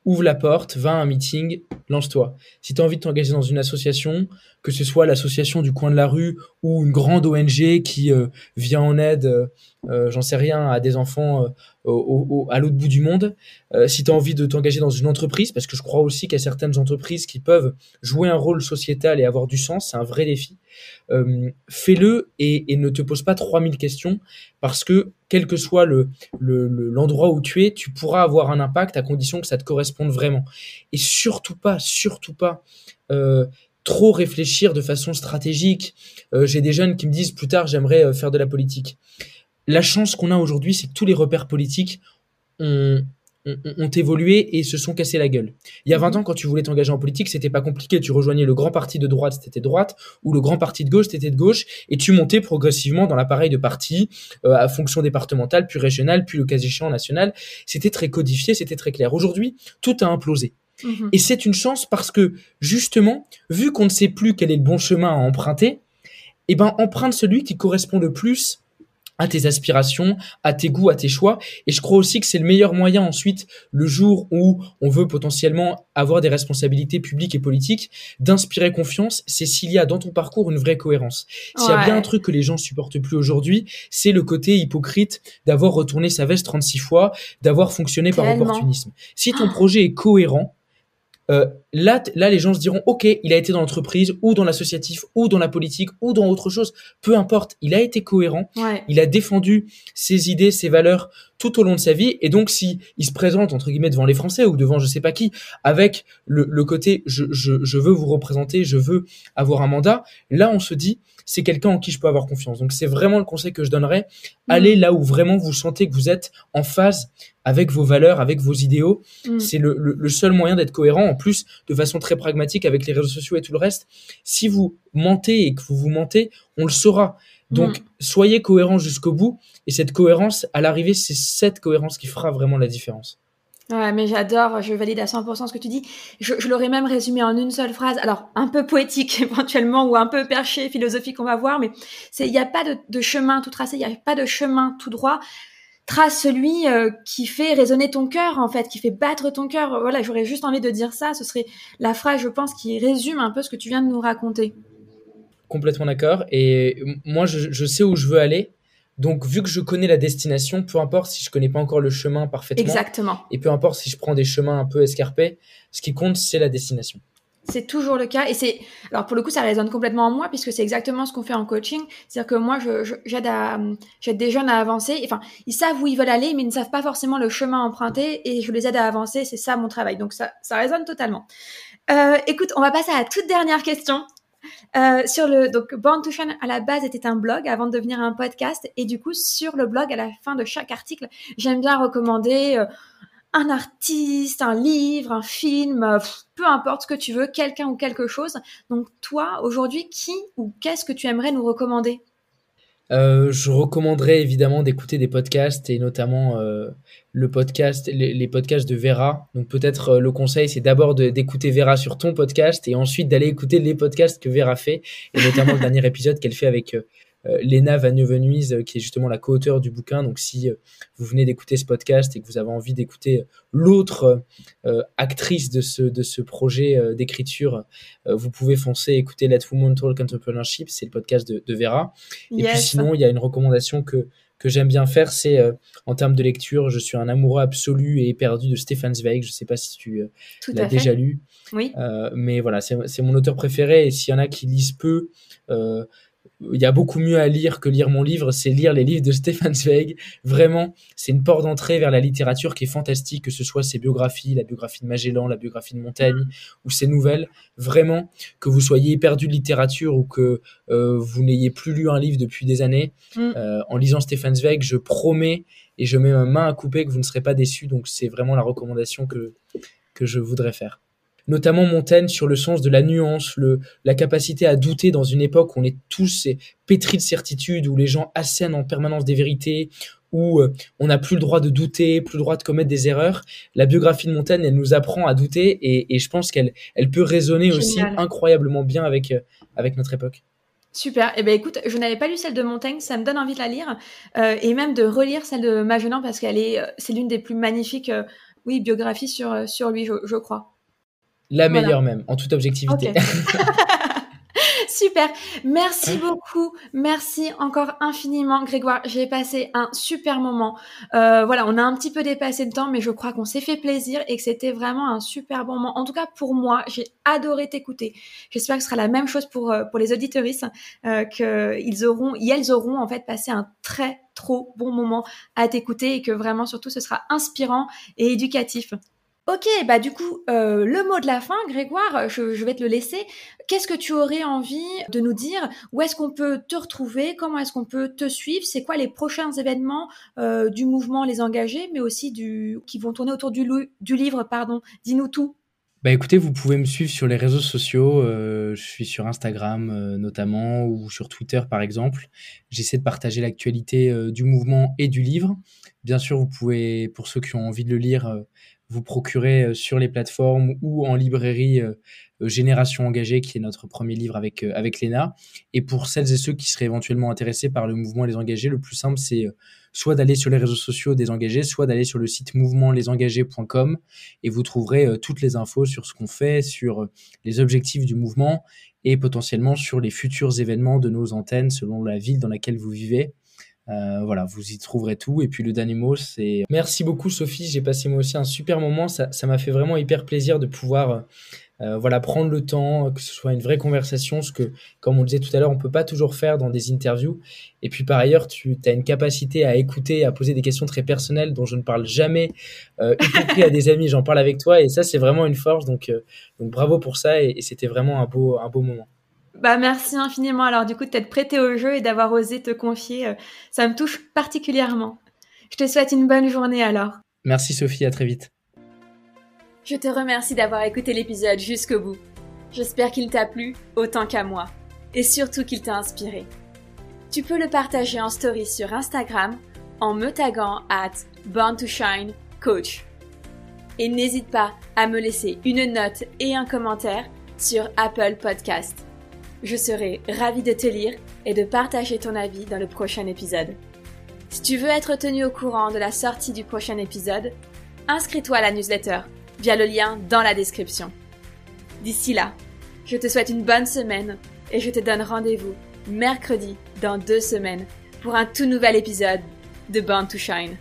ouvre la porte, va à un meeting, lance-toi. Si tu as envie de t'engager dans une association, que ce soit l'association du coin de la rue ou une grande ONG qui euh, vient en aide, euh, euh, j'en sais rien, à des enfants à l'autre bout du monde, si tu as envie de t'engager dans une entreprise, parce que je crois aussi qu'il y a certaines entreprises qui peuvent jouer un rôle sociétal et avoir du sens, c'est un vrai défi, fais-le et, et, ne te pose pas 3000 questions, parce que quel que soit le, le, l'endroit où tu es, tu pourras avoir un impact à condition que ça te corresponde vraiment. Et surtout pas, surtout pas, euh, trop réfléchir de façon stratégique. Euh, j'ai des jeunes qui me disent plus tard j'aimerais euh, faire de la politique. La chance qu'on a aujourd'hui, c'est que tous les repères politiques ont, ont, ont, évolué et se sont cassés la gueule. Il y a 20 ans, quand tu voulais t'engager en politique, c'était pas compliqué. Tu rejoignais le grand parti de droite, c'était droite, ou le grand parti de gauche, c'était de gauche, et tu montais progressivement dans l'appareil de parti euh, à fonction départementale, puis régionale, puis le cas échéant national. C'était très codifié, c'était très clair. Aujourd'hui, tout a implosé. Mmh. Et c'est une chance parce que, justement, vu qu'on ne sait plus quel est le bon chemin à emprunter, eh ben, emprunte celui qui correspond le plus à tes aspirations, à tes goûts, à tes choix. Et je crois aussi que c'est le meilleur moyen ensuite, le jour où on veut potentiellement avoir des responsabilités publiques et politiques, d'inspirer confiance, c'est s'il y a dans ton parcours une vraie cohérence. S'il ouais. y a bien un truc que les gens supportent plus aujourd'hui, c'est le côté hypocrite d'avoir retourné sa veste 36 fois, d'avoir fonctionné Tellement. par opportunisme. Si ton projet est cohérent, euh, là, là, les gens se diront, ok, il a été dans l'entreprise ou dans l'associatif ou dans la politique ou dans autre chose, peu importe, il a été cohérent, ouais. il a défendu ses idées, ses valeurs tout au long de sa vie, et donc si il se présente entre guillemets devant les Français ou devant je sais pas qui, avec le, le côté je, je, je veux vous représenter, je veux avoir un mandat, là on se dit c'est quelqu'un en qui je peux avoir confiance. Donc c'est vraiment le conseil que je donnerais. Mmh. Allez là où vraiment vous sentez que vous êtes en phase avec vos valeurs, avec vos idéaux. Mmh. C'est le, le, le, seul moyen d'être cohérent. En plus, de façon très pragmatique avec les réseaux sociaux et tout le reste. Si vous mentez et que vous vous mentez, on le saura. Donc, mmh. soyez cohérent jusqu'au bout. Et cette cohérence, à l'arrivée, c'est cette cohérence qui fera vraiment la différence. Ouais, mais j'adore, je valide à 100% ce que tu dis. Je, je l'aurais même résumé en une seule phrase. Alors, un peu poétique éventuellement ou un peu perché, philosophique, on va voir, mais c'est il n'y a pas de, de, chemin tout tracé, il n'y a pas de chemin tout droit. Trace celui euh, qui fait résonner ton cœur, en fait, qui fait battre ton cœur. Voilà, j'aurais juste envie de dire ça. Ce serait la phrase, je pense, qui résume un peu ce que tu viens de nous raconter. Complètement d'accord. Et moi, je, je sais où je veux aller. Donc, vu que je connais la destination, peu importe si je connais pas encore le chemin parfaitement. Exactement. Et peu importe si je prends des chemins un peu escarpés, ce qui compte, c'est la destination. C'est toujours le cas et c'est alors pour le coup ça résonne complètement en moi puisque c'est exactement ce qu'on fait en coaching, c'est-à-dire que moi j'aide à j'aide des jeunes à avancer, enfin ils savent où ils veulent aller mais ils ne savent pas forcément le chemin emprunté et je les aide à avancer, c'est ça mon travail. Donc ça ça résonne totalement. Euh, écoute, on va passer à la toute dernière question. Euh, sur le donc Born to Shine à la base était un blog avant de devenir un podcast et du coup sur le blog à la fin de chaque article j'aime bien recommander euh, un artiste, un livre, un film, euh, peu importe ce que tu veux, quelqu'un ou quelque chose. Donc toi aujourd'hui qui ou qu'est-ce que tu aimerais nous recommander? Euh, je recommanderais évidemment d'écouter des podcasts et notamment euh, le podcast, les, podcasts de Vera. Donc peut-être euh, le conseil, c'est d'abord d'écouter Vera sur ton podcast et ensuite d'aller écouter les podcasts que Vera fait et notamment le dernier épisode qu'elle fait avec Lena Van euh, qui est justement la co-auteure du bouquin. Donc, si euh, vous venez d'écouter ce podcast et que vous avez envie d'écouter l'autre actrice de ce, de ce projet d'écriture, vous pouvez foncer écouter Let Women Talk Entrepreneurship, c'est le podcast de, Vera. Et puis sinon, il y a une recommandation que que j'aime bien faire, c'est en termes de lecture, je suis un amoureux absolu et éperdu de Stefan Zweig. Je ne sais pas si tu l'as déjà lu. Oui. mais voilà, c'est mon auteur préféré. Et s'il y en a qui lisent peu, il y a beaucoup mieux à lire que lire mon livre, c'est lire les livres de Stefan Zweig. Vraiment, c'est une porte d'entrée vers la littérature qui est fantastique, que ce soit ses biographies, la biographie de Magellan, la biographie de Montaigne ou ses nouvelles. Vraiment, que vous soyez perdu de littérature ou que euh, vous n'ayez plus lu un livre depuis des années, mm. euh, en lisant Stefan Zweig, je promets et je mets ma main à couper que vous ne serez pas déçus. Donc c'est vraiment la recommandation que, que je voudrais faire notamment Montaigne sur le sens de la nuance, le, la capacité à douter dans une époque où on est tous pétris de certitude, où les gens assènent en permanence des vérités, où euh, on n'a plus le droit de douter, plus le droit de commettre des erreurs. La biographie de Montaigne, elle nous apprend à douter et, et je pense qu'elle elle peut résonner aussi incroyablement bien avec, euh, avec notre époque. Super. Eh ben écoute, je n'avais pas lu celle de Montaigne, ça me donne envie de la lire euh, et même de relire celle de Magellan parce qu'elle est, c'est l'une des plus magnifiques, oui, biographies sur sur lui, je, je crois. La meilleure même, en toute objectivité. Super, merci beaucoup, merci encore infiniment Grégoire, j'ai passé un super moment. Euh, voilà, on a un petit peu dépassé le temps, mais je crois qu'on s'est fait plaisir et que c'était vraiment un super bon moment. En tout cas pour moi, j'ai adoré t'écouter. J'espère que ce sera la même chose pour euh, pour les auditeuristes, euh, qu'ils auront, elles auront en fait passé un très trop bon moment à t'écouter et que vraiment surtout ce sera inspirant et éducatif. Ok, bah du coup, euh, le mot de la fin, Grégoire, je, vais te le laisser. Qu'est-ce que tu aurais envie de nous dire? Où est-ce qu'on peut te retrouver? Comment est-ce qu'on peut te suivre? C'est quoi les prochains événements euh, du mouvement Les Engagés, mais aussi qui vont tourner autour du, livre Pardon, dis-nous tout. Bah écoutez, vous pouvez me suivre sur les réseaux sociaux. Euh, je suis sur Instagram notamment ou sur Twitter par exemple. J'essaie de partager l'actualité du mouvement et du livre. Bien sûr, vous pouvez, pour ceux qui ont envie de le lire, vous procurer euh, sur les plateformes ou en librairie euh, euh, Génération engagée, qui est notre premier livre avec, avec Léna. Et pour celles et ceux qui seraient éventuellement intéressés par le mouvement Les Engagés, le plus simple, c'est soit d'aller sur les réseaux sociaux des engagés, soit d'aller sur le site mouvementlesengagés.com et vous trouverez toutes les infos sur ce qu'on fait, sur les objectifs du mouvement et potentiellement sur les futurs événements de nos antennes selon la ville dans laquelle vous vivez. Euh, voilà, vous y trouverez tout. Et puis le dernier mot, c'est merci beaucoup Sophie. J'ai passé moi aussi un super moment. Ça, m'a fait vraiment hyper plaisir de pouvoir euh, voilà prendre le temps, que ce soit une vraie conversation, ce que, comme on le disait tout à l'heure, on peut pas toujours faire dans des interviews. Et puis par ailleurs, tu as une capacité à écouter, à poser des questions très personnelles dont je ne parle jamais, euh, y compris à des amis. J'en parle avec toi et ça, c'est vraiment une force. Donc, donc bravo pour ça et, et c'était vraiment un beau, un beau moment. Bah merci infiniment alors du coup de t'être prêté au jeu et d'avoir osé te confier. Euh, ça me touche particulièrement. Je te souhaite une bonne journée alors. Merci Sophie, à très vite. Je te remercie d'avoir écouté l'épisode jusqu'au bout. J'espère qu'il t'a plu autant qu'à moi et surtout qu'il t'a inspiré. Tu peux le partager en story sur Instagram en me taguant at Born to Shine Coach. Et n'hésite pas à me laisser une note et un commentaire sur Apple Podcast. Je serai ravie de te lire et de partager ton avis dans le prochain épisode. Si tu veux être tenu au courant de la sortie du prochain épisode, inscris-toi à la newsletter via le lien dans la description. D'ici là, je te souhaite une bonne semaine et je te donne rendez-vous mercredi dans deux semaines pour un tout nouvel épisode de Born to Shine.